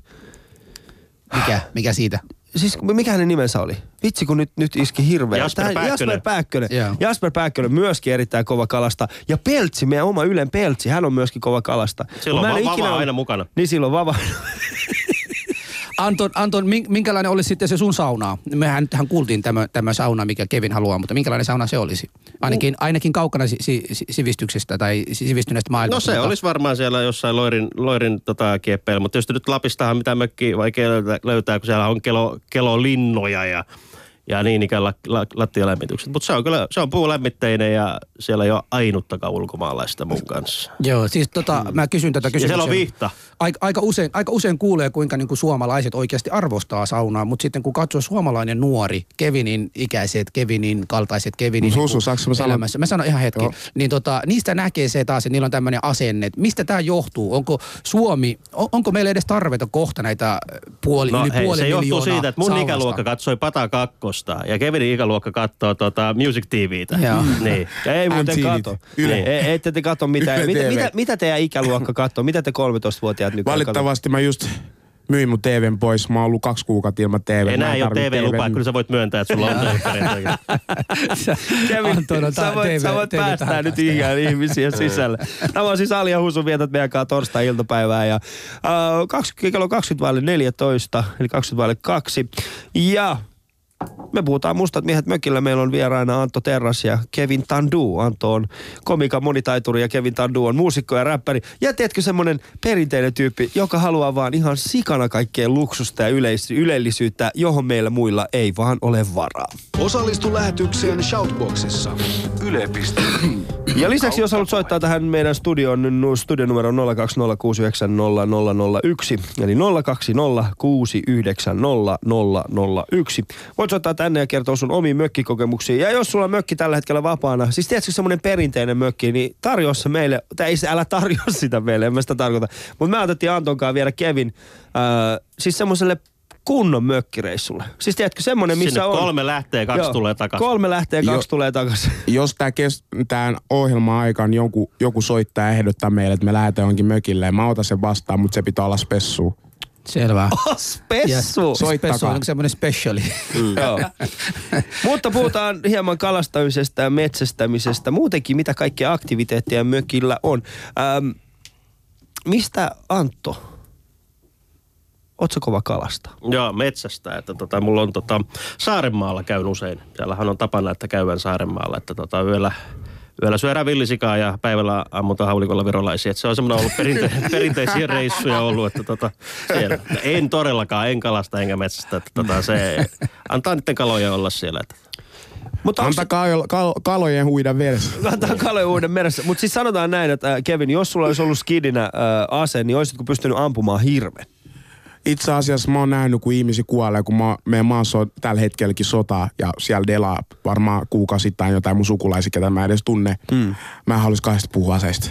Mikä, mikä siitä? Siis mikä hänen nimensä oli? Vitsi kun nyt, nyt iski hirveä. Jasper Tää- Pääkkönen. Jasper Pääkkönen. Joo. Jasper Pääkkönen myöskin erittäin kova kalasta. Ja Peltsi, meidän oma Ylen Peltsi, hän on myöskin kova kalasta. Silloin en va- ikinä vava aina mukana. Niin silloin vava. Anton, Anton min- minkälainen olisi sitten se sun sauna? Mehän hän kuultiin tämä, tämä sauna, mikä Kevin haluaa, mutta minkälainen sauna se olisi? Ainakin, ainakin kaukana si- si- si- sivistyksestä tai si- sivistyneestä No maailmasta. se mutta- olisi varmaan siellä jossain Loirin, Loirin tota, kieppeillä, mutta tietysti nyt Lapistahan mitä mökkiä vaikea löytää, löytää kun siellä on kelo, kelolinnoja ja ja niin ikään la, la, lattialämmitykset. Mutta se on kyllä, se on puulämmitteinen ja siellä ei ole ainuttakaan ulkomaalaista mun kanssa. Joo, siis tota, mä kysyn tätä Ja kysymystä. siellä on vihta. Aika, aika, usein, aika usein kuulee, kuinka niin kuin suomalaiset oikeasti arvostaa saunaa, mutta sitten kun katsoo suomalainen nuori, Kevinin ikäiset, Kevinin kaltaiset, Kevinin Susu, niin sanoa? elämässä. Mä sanon ihan hetki. Joo. Niin tota, niistä näkee se taas, että niillä on tämmöinen asenne. että Mistä tämä johtuu? Onko Suomi, on, onko meillä edes tarvetta kohta näitä puoli, No yli hei, puoli se johtuu miljoonaa siitä, että mun saunasta? ikäluokka katsoi Pata kakkosta ja Kevinin ikäluokka katsoo tota Music TVtä. Joo. Niin. Ja ei muuten MTV. kato. Yle. Niin. Ei, ette te kato mitään. Mitä, TV. mitä, mitä teidän ikäluokka katsoo? Mitä te 13-vuotiaat nyt Valitettavasti mä just myin mun TVn pois. Mä oon ollut kaksi kuukautta ilman TV. Enää ei ole TV-lupaa, kyllä sä voit myöntää, että sulla on TV-perintöjä. Kevin, sä voit, TV sä voit TV päästää tähän nyt ikään ihmisiä sisälle. Tämä on siis Ali ja Husu vietät meidän kanssa torstai-iltapäivää ja äh, 20, kello 20 vaille 14, eli 20 vaille 2. Ja me puhutaan mustat miehet mökillä. Meillä on vieraina Antto Terras ja Kevin Tandu. Anto on komikan monitaituri ja Kevin Tandu on muusikko ja räppäri. Ja tiedätkö semmonen perinteinen tyyppi, joka haluaa vaan ihan sikana kaikkea luksusta ja yleis- ylellisyyttä, johon meillä muilla ei vaan ole varaa. Osallistu lähetykseen Shoutboxissa. Yle.fi. Ja lisäksi jos haluat soittaa tähän meidän studioon, niin nu- studionumero on 020690001. Eli 020690001. Voit soittaa tänne ja kertoa sun omiin mökkikokemuksiin. Ja jos sulla on mökki tällä hetkellä vapaana, siis tiedätkö semmoinen perinteinen mökki, niin tarjoa se meille. Tai ei se, älä tarjoa sitä meille, en mä sitä tarkoita. Mutta me otettiin Anton kanssa viedä Kevin, äh, siis semmoiselle kunnon mökkireissulle. Siis tiedätkö, semmoinen, missä Sinne on... kolme lähtee, kaksi Joo, tulee takaisin. Kolme lähtee, kaksi Jo- tulee takaisin. jos tämä kes, tämän ohjelman aikaan joku, joku soittaa ja ehdottaa meille, että me lähdetään jonkin mökille, ja mä otan sen vastaan, mutta se pitää olla spessu. Selvä. Spessu! Soittakaa. Spessu on semmoinen speciali. Joo. Mutta puhutaan hieman kalastamisesta ja metsästämisestä. Muutenkin, mitä kaikkea aktiviteetteja mökillä on. Ähm, mistä Antto? Ootko kova kalasta? Joo, metsästä. Että tota, mulla on tota, Saarenmaalla käyn usein. Siellähän on tapana, että käydään Saarenmaalla. Että tota, yöllä, yöllä syödään villisikaa ja päivällä ammutaan haulikolla virolaisia. Että se on semmoinen ollut perinte- perinteisiä reissuja ollut, että tota, siellä. En todellakaan, en kalasta enkä metsästä. Että tota, se, antaa niiden kaloja olla siellä. Että. Mutta Antakaa kal- kal- kalojen huida vedessä. Antaa kaloja uuden meressä. Mutta siis sanotaan näin, että äh, Kevin, jos sulla olisi ollut skidinä äh, ase, niin olisitko pystynyt ampumaan hirven? Itse asiassa mä oon nähnyt, kun ihmisiä kuolee, kun mä, meidän maassa on tällä hetkelläkin sota ja siellä delaa varmaan kuukausittain jotain mun sukulaisia, ketä mä edes tunne. Mm. Mä en halus kahdesta puhua aseista.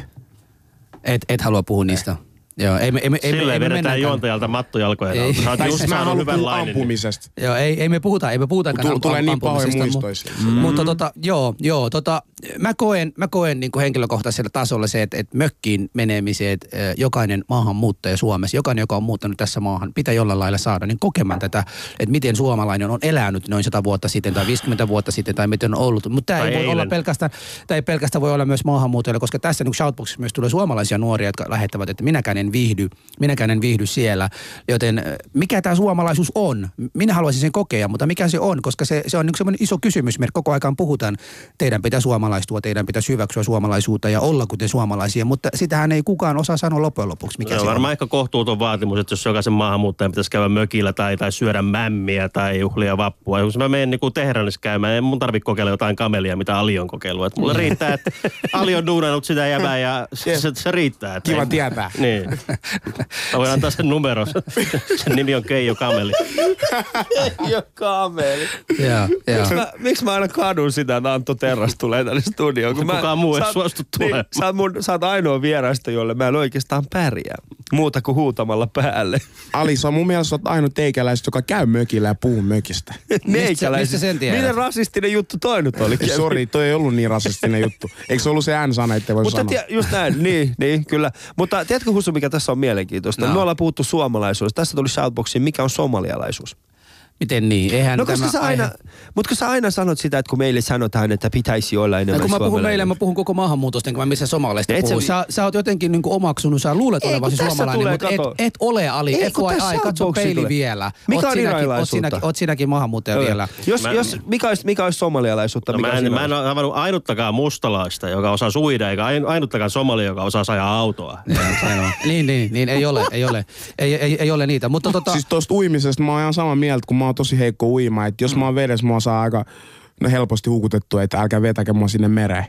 Et, et halua puhua niistä. Joo, ei me, ei me, ei me, ei me vedetään mennäkään. juontajalta mattojalkojen Ei. Sä oot Tai just siis mä en saanut hyvän puhua lainin. ampumisesta. Joo, ei, ei me puhuta, ei me puhutakaan Tul- am- tulee niin pahoja ampumisesta, muistoja mu- siitä. Mutta tota, joo, joo, tota, mä koen, mä koen niin kuin henkilökohtaisella tasolla se, että, että mökkiin menemiseen, että eh, jokainen maahanmuuttaja Suomessa, jokainen, joka on muuttanut tässä maahan, pitää jollain lailla saada niin kokemaan tätä, että miten suomalainen on elänyt noin 100 vuotta sitten tai 50 vuotta sitten tai miten on ollut. Mutta tämä ei voi olla eilen. pelkästään, tämä ei pelkästään voi olla myös maahanmuuttajille, koska tässä niin Shoutboxissa myös tulee suomalaisia nuoria, jotka lähettävät, että minäkään en viihdy, minäkään en viihdy siellä. Joten eh, mikä tämä suomalaisuus on? Minä haluaisin sen kokea, mutta mikä se on? Koska se, se on semmoinen iso kysymysmerkki. Koko aikaan puhutaan, teidän pitää suomalaistua, teidän pitää hyväksyä suomalaisuutta ja olla kuten suomalaisia, mutta sitähän ei kukaan osaa sanoa loppujen lopuksi, mikä Se on se varmaan on. ehkä kohtuuton vaatimus, että jos jokaisen maahanmuuttajan pitäisi käydä mökillä tai, tai syödä mämmiä tai juhlia vappua. Jos mä menen niin Teheranissa käymään, en mun tarvitse kokeilla jotain kamelia, mitä Ali on kokeillut. Et mulle riittää, että Ali on duunannut sitä jäbää ja se, se, se riittää. Kiva tietää. Niin. Mä voin antaa sen numero. Sen nimi on Keijo Kameli. Joo, joo. Miksi mä, miksi mä aina kadun sitä, että Antto Terras tulee tänne studioon? Kun mä, Kukaan muu ei sä suostu niin, tulemaan. sä, oot mun, sä oot ainoa vieraista, jolle mä en oikeastaan pärjää. Muuta kuin huutamalla päälle. Ali, sä on mun mielestä oot ainut teikäläiset, joka käy mökillä ja puhuu mökistä. Meikäläiset. mistä sen tiedät? Miten rasistinen juttu toi nyt oli? Sori, toi ei ollut niin rasistinen juttu. Eikö se ollut se N-sana, ettei voi Mutta sanoa? tie, just näin, niin, niin, kyllä. Mutta tiedätkö Husu, mikä tässä on mielenkiintoista? No. Me ollaan puhuttu suomalaisuudesta. Tässä tuli shoutboxiin, mikä on somalialaisuus. Miten niin? Eihän No koska tämä sä aina, aihe- mutta kun sä aina sanot sitä, että kun meille sanotaan, että pitäisi olla enemmän kun mä puhun meille, mä puhun koko maahanmuutosta, enkä mä missä somalaista Et sä- puhun. Sä, sä oot jotenkin niin omaksunut, sä luulet Ei, olevasi kun tässä suomalainen, mutta et, kato. et, ole Ali. Ei, et kun ai, tässä ai, katso peili tulee. vielä. Mikä Oot on sinäkin, oot sinäkin, oot sinäkin maahanmuuttaja Joo. vielä. Jos, Mä- jos, mikä, olisi, mikä olisi somalialaisuutta? No mikä mä, olisi en, mä en ole tavannut ainuttakaan mustalaista, joka osaa suida, eikä ain- ainuttakaan somali, joka osaa ajaa autoa. Niin, niin, niin, ei ole, ei ole. Ei, ei, ei ole niitä, mutta tota... Siis tosta uimisesta mä oon ihan samaa mieltä, kun mä oon tosi heikko uima. Että jos mä oon vedessä, mua saa aika no, helposti hukutettu, että älkää vetäkö mua sinne mereen.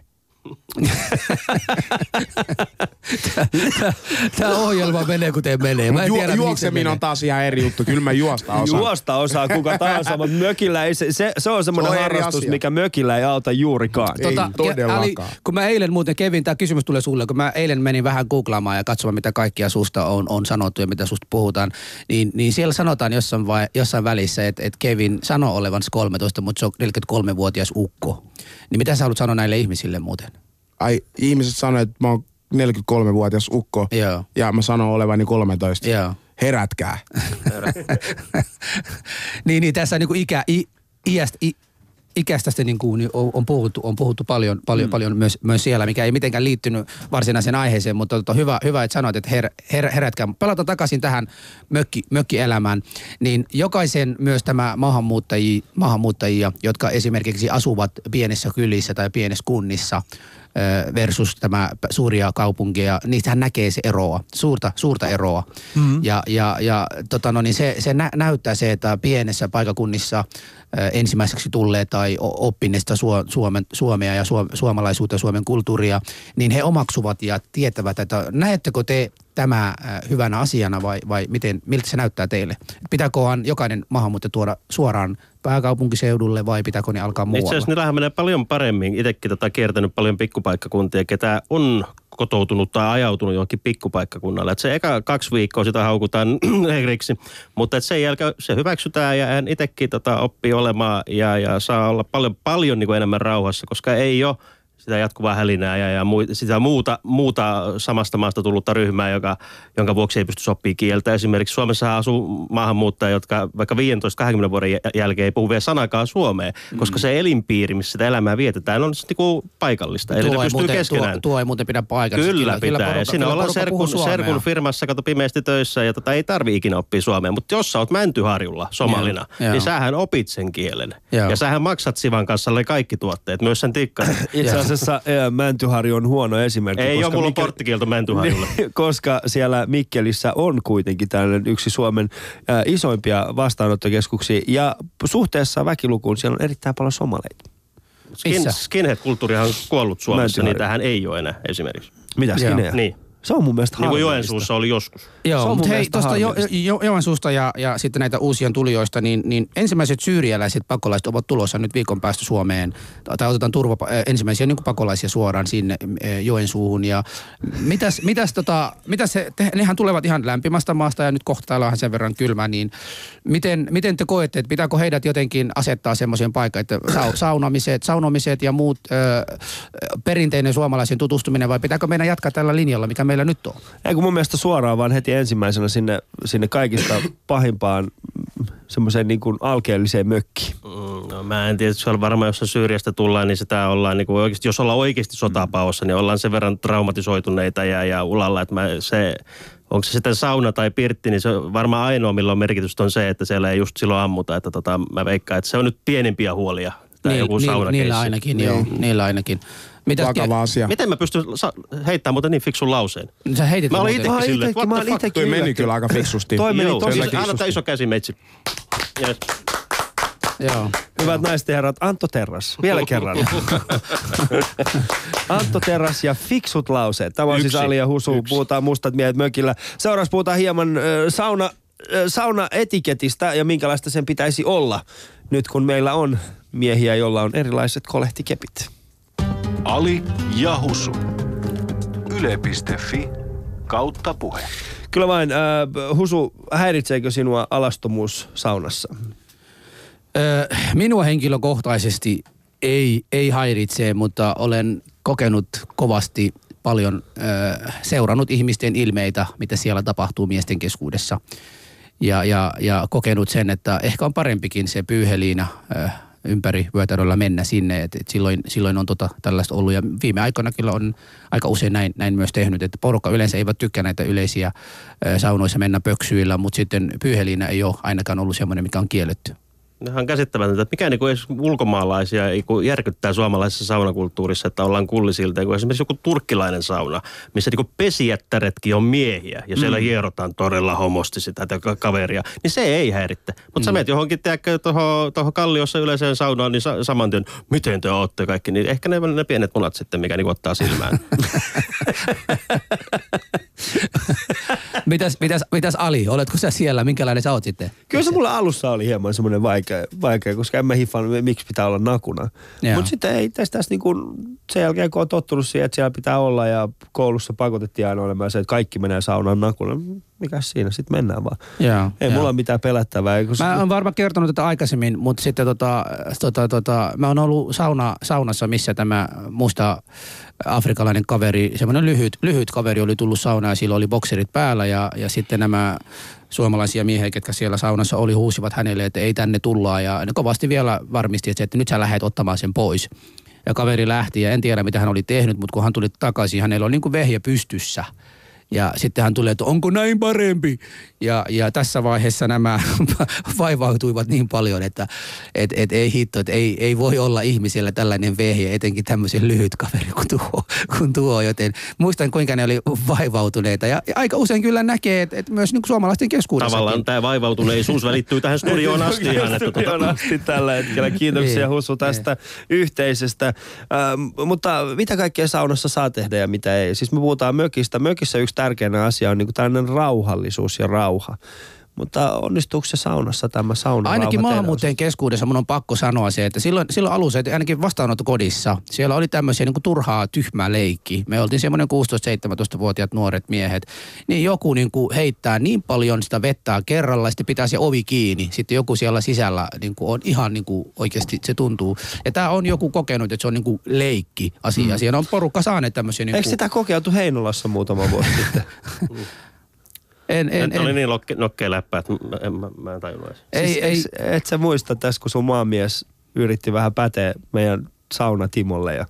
Tämä ohjelma menee kuten menee. Mä en Ju- tiedä, juokseminen menee. on taas ihan eri juttu. Kyllä mä juosta osaan. Juosta osaa kuka tahansa, mutta mökillä ei se, se, se on semmoinen Se harrastus, asia. mikä mökillä ei auta juurikaan. Ei Ke- todellakaan. Ali, kun mä eilen muuten, Kevin, tämä kysymys tulee sulle, kun mä eilen menin vähän googlaamaan ja katsomaan, mitä kaikkia susta on, on sanottu ja mitä susta puhutaan, niin, niin siellä sanotaan jossain, vai, jossain välissä, että, että Kevin sanoo olevansa 13, mutta se on 43-vuotias ukko. Niin mitä sä haluat sanoa näille ihmisille muuten? Ai, ihmiset sanoo, että mä oon 43-vuotias ukko. Joo. Ja mä sanon olevani 13. Joo. Herätkää. niin, niin tässä niin kuin ikä, i, iästä, i, ikästä niin kuin, niin on, on, puhuttu, on puhuttu paljon, paljon, mm. paljon myös, myös, siellä, mikä ei mitenkään liittynyt varsinaiseen aiheeseen, mutta tota, hyvä, hyvä, että sanoit, että her, her, herätkää. Palataan takaisin tähän mökki, mökkielämään. Niin jokaisen myös tämä maahanmuuttajia, maahanmuuttajia, jotka esimerkiksi asuvat pienessä kylissä tai pienessä kunnissa, versus tämä suuria kaupunkeja, niistähän näkee se eroa, suurta, suurta eroa. Mm-hmm. Ja, ja, ja tota no, niin se, se nä, näyttää se, että pienessä paikakunnissa ensimmäiseksi tulleet tai oppineista Suo, Suomen, Suomea ja suom, suomalaisuutta ja Suomen kulttuuria, niin he omaksuvat ja tietävät, että näettekö te tämä ö, hyvänä asiana vai, vai miten, miltä se näyttää teille? Pitääköhän jokainen maahanmuuttaja tuoda suoraan pääkaupunkiseudulle vai pitääkö ne alkaa Itse muualla? asiassa niillähän menee paljon paremmin. Itsekin tota kiertänyt paljon pikkupaikkakuntia, ketä on kotoutunut tai ajautunut johonkin pikkupaikkakunnalle. Et se eka kaksi viikkoa sitä haukutaan heriksi, mutta et sen jälkeen se hyväksytään ja hän itsekin tota oppii olemaan ja, ja saa olla paljon, paljon niin kuin enemmän rauhassa, koska ei ole sitä jatkuvaa hälinää ja, ja mui, sitä muuta, muuta samasta maasta tullutta ryhmää, joka, jonka vuoksi ei pysty soppii kieltä. Esimerkiksi Suomessa asuu maahanmuuttajia, jotka vaikka 15-20 vuoden jä- jälkeen ei puhu vielä sanakaan suomea, koska se elinpiiri, missä sitä elämää vietetään, on niinku paikallista. Eli tuo, ne ei pystyy muuten, keskenään. tuo, tuo ei muuten pidä paikassa. Kyllä, pitää. porukka- ja siinä kyllä ollaan porukka serkun, serkun firmassa, kato pimeästi töissä ja tota, ei tarvi ikinä oppia suomea. Mutta jos sä oot Mäntyharjulla somalina, Joo, joo. niin sähän opit sen kielen. Joo. Ja sähän maksat Sivan kanssa kaikki tuotteet, myös sen. Itse asiassa ä, Mäntyharju on huono esimerkki. ei koska ole, mulla Mikkel- porttikielto Mäntyharjulle. Niin, koska siellä Mikkelissä on kuitenkin tällainen yksi Suomen ä, isoimpia vastaanottokeskuksia ja suhteessa väkilukuun siellä on erittäin paljon somaleita. Skin, skinhead-kulttuurihan on kuollut Suomessa, niin tähän ei ole enää esimerkiksi. Mitä skinejä? Niin. Se on mun mielestä Niin kuin. Joensuussa oli joskus. Se Joo, on mutta hei, tuosta jo, jo, Joensuusta ja, ja sitten näitä uusien tulijoista, niin, niin ensimmäiset syyrialaiset pakolaiset ovat tulossa nyt viikon päästä Suomeen. Tai, otetaan turva, äh, ensimmäisiä niin pakolaisia suoraan sinne äh, Joensuuhun. Ja mitäs, mitäs, tota, mitäs he, te, nehän tulevat ihan lämpimästä maasta ja nyt kohta täällä on sen verran kylmä, niin miten, miten te koette, että pitääkö heidät jotenkin asettaa semmoiseen paikkaan, että sau, saunomiset, saunomiset ja muut äh, perinteinen suomalaisen tutustuminen vai pitääkö meidän jatkaa tällä linjalla, mikä meillä nyt on? Ei kun mun mielestä suoraan vaan heti ensimmäisenä sinne, sinne kaikista pahimpaan mm, semmoiseen niin kuin alkeelliseen mökkiin. Mm, No, mä en tiedä, se on varmaan, jos Syyriasta tullaan, niin sitä ollaan, niin kuin oikeasti, jos ollaan oikeasti sotapaossa, niin ollaan sen verran traumatisoituneita ja, ja ulalla, että mä, se, onko se sitten sauna tai pirtti, niin se on varmaan ainoa, millä on merkitystä on se, että siellä ei just silloin ammuta. Että tota, mä veikkaan, että se on nyt pienimpiä huolia. Tämä joku niillä, ainakin, joo. Niillä ainakin. Mitäs Vakava asia. Miten mä pystyn sa- heittämään muuten niin fiksun lauseen? Ke- Sä heitit Mä olin itsekin silleen, itekin, what mä the olin fuck? itekin Toi meni kyllä aika fiksusti. Toi meni tosi siis fiksusti. annetaan iso käsi meitsi. Yes. Joo. Hyvät naiset ja herrat, Antto Terras. Vielä kerran. Antto Terras ja fiksut lauseet. Tämä on siis Yksi. Ali ja Husu. Yksi. Puhutaan mustat miehet mökillä. Seuraavaksi puhutaan hieman äh, sauna, äh, saunaetiketistä ja minkälaista sen pitäisi olla. Nyt kun meillä on miehiä, joilla on erilaiset kolehtikepit. Ali ja Husu. Yle.fi kautta puhe. Kyllä vain. Äh, Husu, häiritseekö sinua alastomuus saunassa? Öö, minua henkilökohtaisesti ei, ei häiritse, mutta olen kokenut kovasti paljon, öö, seurannut ihmisten ilmeitä, mitä siellä tapahtuu miesten keskuudessa. Ja, ja, ja kokenut sen, että ehkä on parempikin se pyyheliina öö, ympäri vyötäröllä mennä sinne. Et, et silloin, silloin on tota, tällaista ollut ja viime aikoina kyllä on aika usein näin, näin myös tehnyt, että porukka yleensä eivät tykkää näitä yleisiä saunoissa mennä pöksyillä, mutta sitten pyyheliina ei ole ainakaan ollut semmoinen, mikä on kielletty. On käsittämätöntä, että mikä niinku edes ulkomaalaisia niinku järkyttää suomalaisessa saunakulttuurissa, että ollaan kullisilta, kun esimerkiksi joku turkkilainen sauna, missä niinku pesijättäretkin on miehiä ja siellä mm. hierotaan todella homosti sitä kaveria, niin se ei häiritte. Mutta mm. sä menet johonkin, tiedätkö, tuohon kalliossa yleiseen saunaan, niin sa- saman tien, miten te ootte kaikki, niin ehkä ne, ne pienet munat sitten, mikä niinku ottaa silmään. mitäs, mitäs, mitäs Ali, oletko sä siellä? Minkälainen sä oot sitten? Kyllä se mulla alussa oli hieman semmoinen vaikea, vaikea koska en mä hiffannut, miksi pitää olla nakuna. Mutta sitten ei tästä tästä niin kuin sen jälkeen, kun on tottunut siihen, että siellä pitää olla ja koulussa pakotettiin aina olemaan se, että kaikki menee saunaan nakuna. Mikä siinä? Sitten mennään vaan. Joo, ei joo. mulla ole mitään pelättävää. Kun Mä oon varmaan kertonut tätä aikaisemmin, mutta sitten tota, tota, tota, mä oon ollut sauna, saunassa, missä tämä musta afrikalainen kaveri, semmoinen lyhyt, lyhyt kaveri oli tullut saunaan ja sillä oli bokserit päällä ja, ja sitten nämä suomalaisia miehiä, ketkä siellä saunassa oli, huusivat hänelle, että ei tänne tulla ja ne kovasti vielä varmisti, että, että nyt sä lähdet ottamaan sen pois. Ja kaveri lähti ja en tiedä mitä hän oli tehnyt, mutta kun hän tuli takaisin, hänellä oli niin kuin vehje pystyssä. Ja sitten hän tulee, että onko näin parempi? Ja, ja tässä vaiheessa nämä vaivautuivat niin paljon, että et, et ei hitto, että ei, ei voi olla ihmisellä tällainen vehje, etenkin tämmöisen lyhyt kaveri kuin tuo, kuin tuo. Joten muistan, kuinka ne oli vaivautuneita. Ja, ja aika usein kyllä näkee, että, että myös niin suomalaisten keskuudessa. Tavallaan tämä vaivautuneisuus välittyy tähän studioon asti ihan. Että Studioon tota, asti tällä hetkellä. Kiitoksia Niin. Husu tästä yhteisestä. Ähm, mutta mitä kaikkea saunassa saa tehdä ja mitä ei? Siis me puhutaan mökistä. Mökissä yksi tärkeä asia on niin tällainen rauhallisuus ja rauha. Mutta onnistuuko se saunassa tämä sauna Ainakin maahanmuuttajien keskuudessa mun on pakko sanoa se, että silloin, silloin alussa, että ainakin vastaanottokodissa, siellä oli tämmöisiä niin kuin turhaa tyhmää leikki. Me oltiin semmoinen 16-17-vuotiaat nuoret miehet. Niin joku niin kuin heittää niin paljon sitä vettä kerralla, ja sitten pitää se ovi kiinni. Sitten joku siellä sisällä niin kuin on ihan niin kuin oikeasti se tuntuu. Ja tämä on joku kokenut, että se on niin kuin leikki asia. Mm. Siellä on porukka saaneet tämmöisiä niin Eikö kuin, sitä kokeiltu Heinolassa muutama vuosi sitten? en, en, en, oli niin lokke, nokkea läppä, että mä en, mä, mä en tajunnut edes. ei, siis, ei, et sä muista tässä, kun sun maamies yritti vähän päteä meidän sauna Timolle ja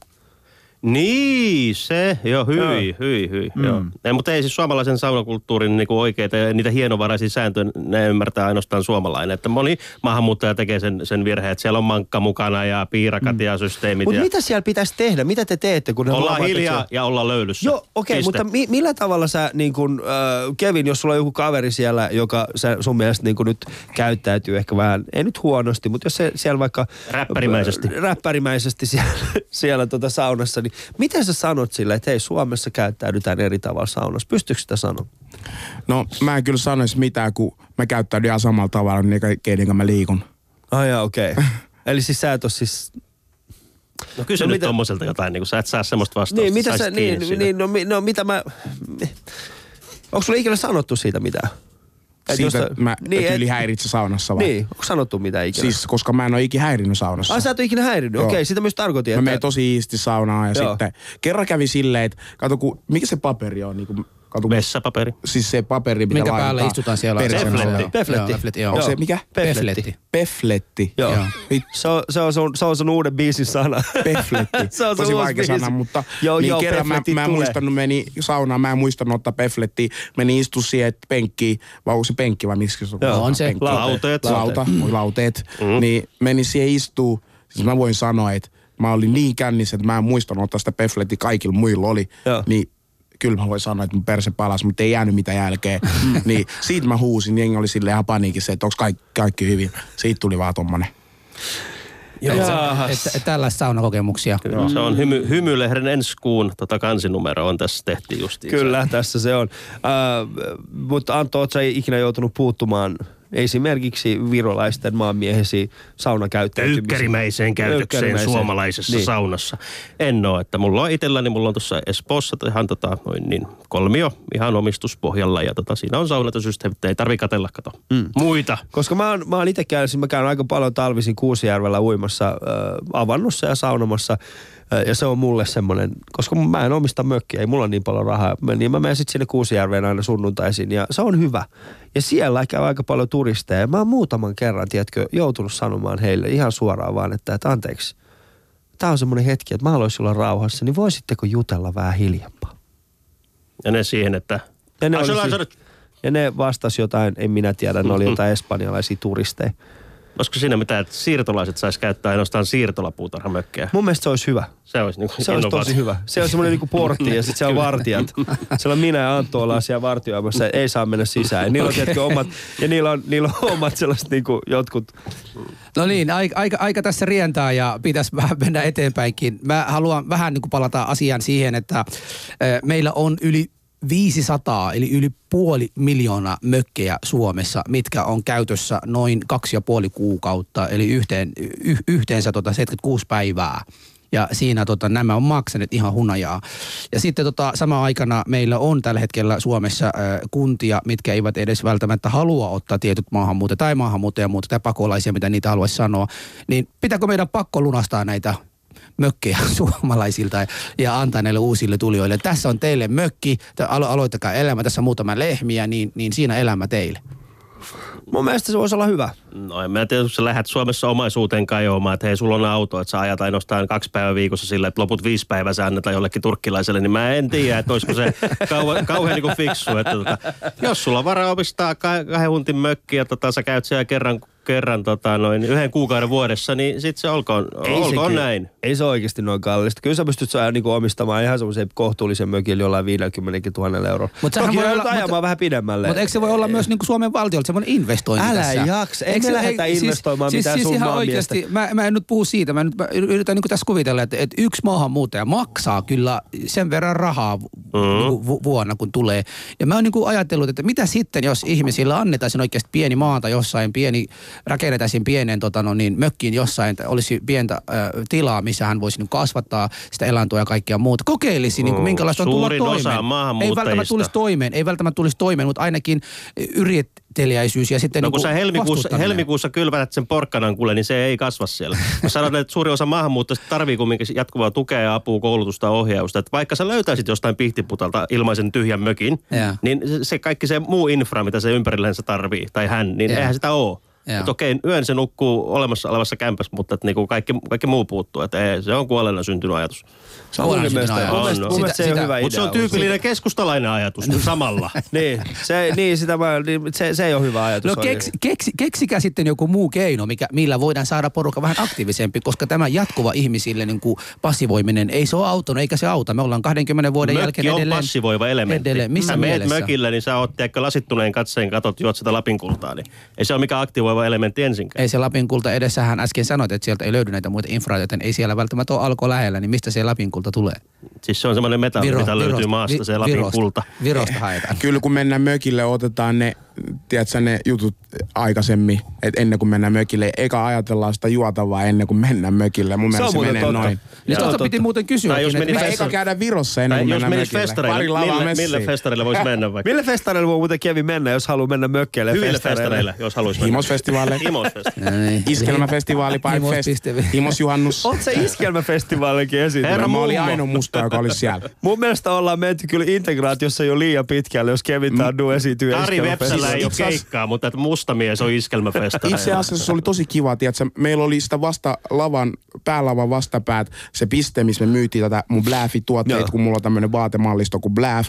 Niin, se, joo, hyi, hyi, hyi, mm. joo. Ei, mutta ei siis suomalaisen saunakulttuurin niinku oikeita ja niitä hienovaraisia sääntöjä, ne ymmärtää ainoastaan suomalainen. Että moni maahanmuuttaja tekee sen, sen virheen, että siellä on mankka mukana ja piirakat mm. ja systeemit. Mutta ja mitä siellä pitäisi tehdä? Mitä te teette? Kun ne ollaan huomaat, että hiljaa siellä- ja ollaan löylyssä. Joo, okei, okay, mutta mi- millä tavalla sä, niin kun, äh, Kevin, jos sulla on joku kaveri siellä, joka sä, sun mielestä niin nyt käyttäytyy ehkä vähän, ei nyt huonosti, mutta jos se siellä vaikka... Räppärimäisesti. Räppärimäisesti siellä, siellä tota saunassa, niin miten sä sanot sille, että hei, Suomessa käyttäydytään eri tavalla saunassa? Pystyykö sitä sanoa? No mä en kyllä sanoisi mitään, kun mä käyttäydyn ihan samalla tavalla, niin keiden mä liikun. Ai jaa, okei. Okay. Eli siis sä et ole siis... No kysy No no, nyt mitä- tommoselta jotain, niin kun sä et saa semmoista vastausta. Niin, mitä sä, niin, siitä. niin no, mi- no, mitä mä... Onko sulla ikinä sanottu siitä mitään? Et Siitä, jos- että mä niin, et- yli häiritse saunassa vai? Niin, onko sanottu mitään ikinä? Siis, koska mä en ole ikinä häirinnyt saunassa. Ai sä et ole ikinä häirinnyt? Okei, sitä myös tarkoitin. Mä menen tosi iisti saunaan ja Joo. sitten kerran kävi silleen, että kato kun, mikä se paperi on? Niin kuin, kato, kun, Vessapaperi. siis se paperi, mitä minkä päällä istutaan siellä. Pefletti. Pefletti. Pefletti, joo. Onko se mikä? Pefletti. Pefletti. Joo. Joo. Se on, se, on sun, se on sun uuden biisin sana. Pefletti. se on sun Tosi uusi vaikea biisi. sana, mutta Joo, niin joo, kerran mä, Pefletti mä en muistanut, meni saunaan, mä en muistanut ottaa peflettiä. Meni istu siihen penkkiin, vai onko se penkki vai miksi se on? Joo, on se. Penkki. Lauteet. Lauta, oi lauteet. Mm. Niin meni siihen istuu. Siis mä voin sanoa, että mä olin niin kännissä, että mä en muistanut ottaa sitä pefletti kaikilla muilla oli. Joo. Niin kyllä mä voin sanoa, että mun perse palasi, mutta ei jäänyt mitään jälkeen. niin siitä mä huusin, jengi oli silleen ihan paniikissa, että onko kaikki, kaikki hyvin. Siitä tuli vaan tommonen. Että, että, että tällaisia saunakokemuksia. Kyllä, se on hymy, Hymylehden ensi kuun tota kansinumero on tässä tehty justiin. Kyllä, tässä se on. Äh, mutta Antto, oot sä ikinä joutunut puuttumaan esimerkiksi virolaisten maanmiehesi saunakäyttäytymiseen? Töykkärimäiseen käytökseen suomalaisessa Niin. saunassa. En ole, että mulla on itselläni, mulla on tuossa Espoossa ihan tota, noin niin, kolmio ihan omistuspohjalla ja tota, siinä on saunatosysteemit, ei tarvi katella, kato. Mm. Muita. Koska mä oon, mä oon itse käynyt, mä käyn aika paljon talvisin Kuusijärvellä uimassa äh, avannossa ja saunomassa. Ja se on mulle semmoinen, koska mä en omista mökkiä, ei mulla niin paljon rahaa. Niin mä menen sitten sinne Kuusijärveen aina sunnuntaisin ja se on hyvä. Ja siellä käy aika paljon turisteja. Mä oon muutaman kerran, tiedätkö, joutunut sanomaan heille ihan suoraan vaan, että, että anteeksi. Tämä on semmoinen hetki, että mä haluaisin olla rauhassa, niin voisitteko jutella vähän hiljempaa? Ja ne siihen, että... Ja ne, Ai, oli sulla on siis- ja ne vastasi jotain, en minä tiedä, ne oli jotain espanjalaisia turisteja. Olisiko siinä mitään, että siirtolaiset sais käyttää ainoastaan siirtolapuutarhamökkejä? Mun mielestä se olisi hyvä. Se olisi, niin Se olisi tosi hyvä. Se on semmoinen niinku portti ja sitten siellä on vartijat. Siellä on minä ja Anttu ollaan siellä vartioimassa, ei saa mennä sisään. Ja niillä on, tiedätkö, omat, ja niillä on, niillä on omat sellaiset niinku jotkut No niin, aika, aika, aika tässä rientää ja pitäisi vähän mennä eteenpäinkin. Mä haluan vähän niin kuin palata asiaan siihen, että ö, meillä on yli 500 eli yli puoli miljoonaa mökkejä Suomessa, mitkä on käytössä noin kaksi ja puoli kuukautta, eli yhteen, y, yhteensä tota 76 päivää. Ja siinä tota, nämä on maksaneet ihan hunajaa. Ja sitten tota, sama aikana meillä on tällä hetkellä Suomessa ö, kuntia, mitkä eivät edes välttämättä halua ottaa tietyt maahanmuuttajia tai maahanmuuttajia tai pakolaisia, mitä niitä haluaisi sanoa. Niin pitääkö meidän pakko lunastaa näitä mökkejä suomalaisilta ja antaa näille uusille tulijoille. Tässä on teille mökki, aloittakaa elämä, tässä on muutama lehmiä, niin, niin siinä elämä teille. Mun mielestä se voisi olla hyvä. No en mä tiedä, jos sä lähdet Suomessa omaisuuteen kajoamaan, että hei, sulla on auto, että sä ajat ainoastaan kaksi päivää viikossa sillä, että loput viisi päivää sä annetaan jollekin turkkilaiselle, niin mä en tiedä, että olisiko se kauhean, kauhean niin kuin fiksu. Että tota, jos sulla on varaa omistaa kah- kahden huntin mökki ja tota, sä käyt siellä kerran, kerran tota, noin yhden kuukauden vuodessa, niin sit se olkoon, olkoon kyllä- näin. Ei se oikeasti noin kallista. Kyllä sä pystyt saa niinku omistamaan ihan semmoisen kohtuullisen mökin jollain 50 000 euroa. Mut sehän Toki voi olla- ajamaan mutta- vähän pidemmälle. Mutta eikö se voi olla myös niin kuin Suomen valtiolta semmoinen investointi Älä tässä? jaksa. Ei Eikö me se- lähdetä ei- investoimaan mitään siis, sun siis ihan maan oikeasti, mä, mä en nyt puhu siitä, mä nyt mä yritän niin tässä kuvitella, että, että yksi maahanmuuttaja maksaa kyllä sen verran rahaa mm-hmm. vu, vuonna, kun tulee. Ja mä oon niin ajatellut, että mitä sitten, jos ihmisillä annetaan oikeasti pieni maata jossain, pieni, rakennetaan pienen tota, no niin, mökkiin jossain, että olisi pientä äh, tilaa, missä hän voisi niin kasvattaa sitä elantoa ja kaikkea muuta. Kokeilisi, niin kuin, Mm. minkälaista on tulla toimeen. Ei välttämättä tulisi toimeen, ei välttämättä tulisi toimeen, mutta ainakin yrittelijäisyys ja sitten No niin kun sä kuin helmikuussa, helmikuussa kylvät sen porkkanan kuule, niin se ei kasva siellä. Mä sanon, että suuri osa maahanmuuttajista tarvii kumminkin jatkuvaa tukea ja apua, koulutusta ja ohjausta. Että vaikka sä löytäisit jostain pihtiputalta ilmaisen tyhjän mökin, Joo. niin se- kaikki se muu infra, mitä se ympärillänsä tarvii, tai hän, niin Joo. eihän sitä ole. Joo. Että okei, yön se nukkuu olemassa olevassa kämpässä, mutta että niinku kaikki, kaikki muu puuttuu. Että ei, se on kuolleena syntynyt ajatus. Se on mun ajatus. mielestä, On, mun mielestä se Sitä- ole hyvä idea. Mutta se on tyypillinen keskustalainen ajatus samalla. Niin, se, niin, sitä mä, niin, se, se ei ole hyvä ajatus. No keksi, keksi, keksikää sitten joku muu keino, mikä, millä voidaan saada porukka vähän aktiivisempi, koska tämä jatkuva ihmisille niin kuin passivoiminen, ei se ole autonut eikä se auta. Me ollaan 20 vuoden Mökki jälkeen on edelleen. passivoiva elementti. Edelleen. Missä sä meet mielessä? mökillä, niin sä oot tiedätkö, lasittuneen katseen, katot, juot sitä Lapin kultaa. Niin ei se ole mikään aktivoiva elementti ensinkään. Ei se Lapin kulta edessähän äsken sanoit, että sieltä ei löydy näitä muita infraa, joten ei siellä välttämättä ole alko lähellä, niin mistä se Lapin kulta tulee? Siis se on semmoinen metalli, mitä löytyy Virosta- maasta, se Lapin Virosta- kulta. Virosta haetaan. Kyllä kun mennään mökille, otetaan ne, tiedätkö, ne jutut aikaisemmin, että ennen kuin mennään mökille. Eka ajatellaan sitä juotavaa ennen kuin mennään mökille. Mun Se on mielestä se, muuten menee totta. noin. Niin tuosta piti totta. muuten kysyä. Tai jos menisi Tai Festari- eka käydä Virossa ennen kuin jos mennään mökille. festareille, Pari mille, mille festareille voisi mennä vaikka? Mille festareille voi muuten Kevi mennä, jos haluaa mennä mökkeille Hyville festareille, jos haluaisi mennä. Himosfestivaaleille. Himosfestivaaleille. Iskelmäfestivaali, Pipe Fest, Himos.fi. Himosjuhannus. Oot sä iskelmäfestivaalikin esiintynyt? Herra Mä olin ainoa musta, joka oli siellä. Mun mielestä ollaan menty kyllä integraatiossa jo liian pitkälle, jos Kevin Tandu esiintyy Kari Vepsällä ei ole keikkaa, mutta että mustamies on iskelmäfestari. Itse asiassa se oli tosi kiva, tiedätkö, meillä oli sitä vasta lavan, päälavan vastapäät, se piste, missä me myytiin tätä mun Bläfi-tuotteita, kun mulla on tämmönen vaatemallisto kuin Bläf.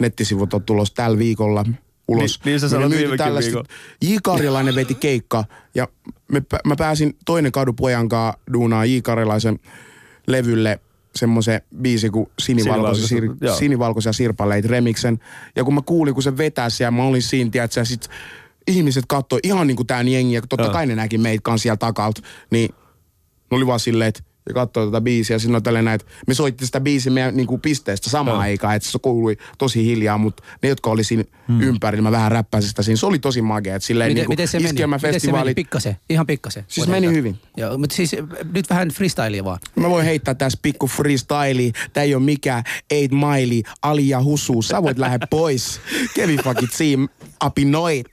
Nettisivut on tulossa tällä viikolla ulos. Niin- niin sä sanoit. J. Karjalainen veti keikka ja me, mä pääsin toinen kadupojan kanssa duunaan J. Karjalaisen levylle semmoisen biisi kuin Sinivalkoisia, sir, sinivalkoisia sirpaleit remixen. Ja kun mä kuulin, kun se vetää siellä, mä olin siinä, tiedätkö, ja sit ihmiset katsoi ihan niin kuin tää jengi, ja totta Joo. kai ne näki meitä siellä takalta, niin ne oli vaan silleen, että ja katsoi tätä biisiä. Silloin tälleen näin, että me soitti sitä biisiä meidän niin kuin pisteestä samaan Joo. aikaan, että se kuului tosi hiljaa, mutta ne, jotka oli siinä hmm. ympärillä, mä vähän räppäsin sitä siinä. Se oli tosi magea. Että silleen Miten, niin kuin miten se meni? Miten se meni? Pikkasen, ihan pikkasen. Siis meni heittää. hyvin. Joo, mutta siis äh, nyt vähän freestylia vaan. Mä voin heittää tässä pikku freestyle. Tää ei oo mikään 8 maili, Ali ja Husu. Sä voit lähteä pois. Kevin fucking team, apinoit.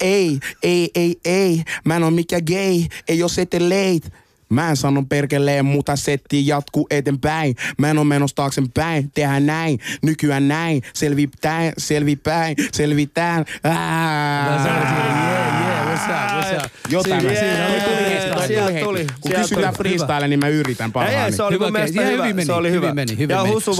Ei, ei, ei, ei. Mä en oo mikään gay. Ei oo late. Mä en sano perkeleen, mutta setti jatkuu eteenpäin. Mä en oo menossa taaksepäin, tehdään näin, nykyään näin. Selvitään, selvipäin, selvitään. Jotain. Siinä- Siinä oli- sieltä tuli, Kun kysytään freestyle, niin mä yritän parhaani. ei, se oli Hyvä, mun mielestä hyvä. hyvin meni, se oli hyvin hyvä. meni, hyvin ja meni. Husu,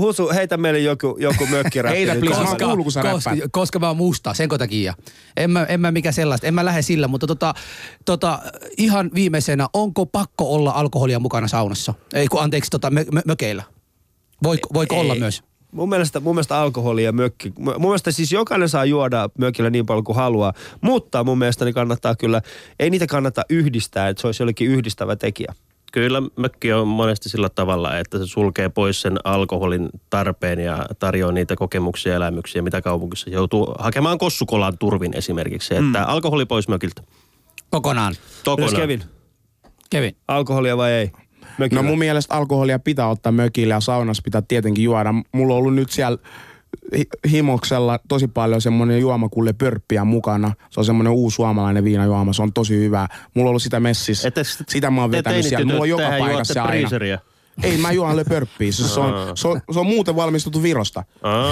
Husu, heitä meille joku, joku mökkiräppi. Heitä, please. Mä oon kuullut, kun sä koska mä oon musta, sen takia. En mä, en mä mikä sellaista, en mä lähde sillä, mutta tota, tota, ihan viimeisenä, onko pakko olla alkoholia mukana saunassa? Ei kun anteeksi, tota, mö, mö, mökeillä. Voiko, voiko olla Ei. myös? Mun mielestä, mun mielestä alkoholi ja mökki, mun mielestä siis jokainen saa juoda mökillä niin paljon kuin haluaa, mutta mun mielestä ne kannattaa kyllä, ei niitä kannata yhdistää, että se olisi jollekin yhdistävä tekijä. Kyllä mökki on monesti sillä tavalla, että se sulkee pois sen alkoholin tarpeen ja tarjoaa niitä kokemuksia ja elämyksiä, mitä kaupungissa joutuu hakemaan kossukolan turvin esimerkiksi. Että Mm. alkoholi pois mökiltä. Kokonaan. Myös Kokonaan. Kevin, Kevin. alkoholia vai ei? Mökillä. No mun mielestä alkoholia pitää ottaa mökille ja saunassa pitää tietenkin juoda. Mulla on ollut nyt siellä hi- himoksella tosi paljon semmoinen juomakulle pörppiä mukana. Se on semmoinen uusi suomalainen viinajuoma. Se on tosi hyvä. Mulla on ollut sitä messissä. Sitä mä oon vetänyt siellä. Mulla on joka paikassa aina. breezeriä. Ei, mä juon Le pörppiä. Se, se, on, se, on, se on muuten valmistettu Virosta.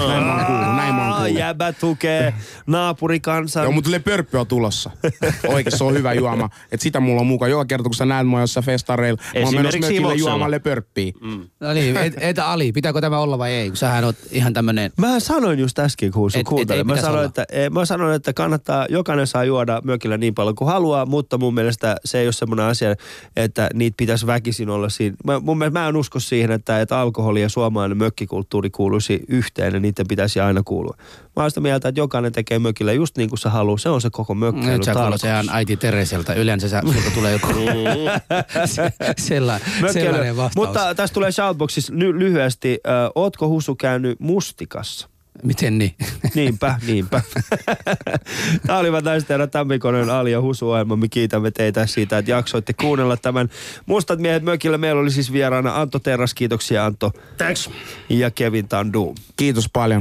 Näin mä oon kuullut, näin mä oon kuullut. jäbä tukee naapurikansan. Joo, mutta Le Pörppi on tulossa. Oikein se on hyvä juoma. Et sitä mulla on mukaan. Joka kerta, kun sä näet mua jossain festareilla, mä oon menossa mökille juomaan Le Pörppiä. Mm. No niin, et, etä Ali, pitääkö tämä olla vai ei? Kun sähän oot ihan tämmönen... Mä sanoin just äsken, kun Et- sun et kuuntelin. Mä sanoin, olla. että, mä sanoin, että kannattaa, jokainen saa juoda mökillä niin paljon kuin haluaa, mutta mun mielestä se ei ole semmoinen asia, että niitä pitäisi väkisin olla siinä. Mä, mun mielestä mä en usko siihen, että, että alkoholi ja suomalainen mökkikulttuuri kuuluisi yhteen ja niiden pitäisi aina kuulua. Mä oon sitä mieltä, että jokainen tekee mökillä just niin kuin se haluaa. Se on se koko mökkiily. Nyt sä ihan äiti Tereseltä. Yleensä sä, sulta tulee joku se, sellainen, sellainen vastaus. Mutta tästä tulee shoutboxissa ly- lyhyesti. Ö, ootko Husu käynyt mustikassa? Miten niin? Niinpä, niinpä. Tämä olivat näistä teidän Tammikonen Ali ja Husu ohjelma. Me kiitämme teitä siitä, että jaksoitte kuunnella tämän Mustat miehet mökillä. Meillä oli siis vieraana Antto Terras. Kiitoksia Antto. Thanks. Ja Kevin Tandu. Kiitos paljon.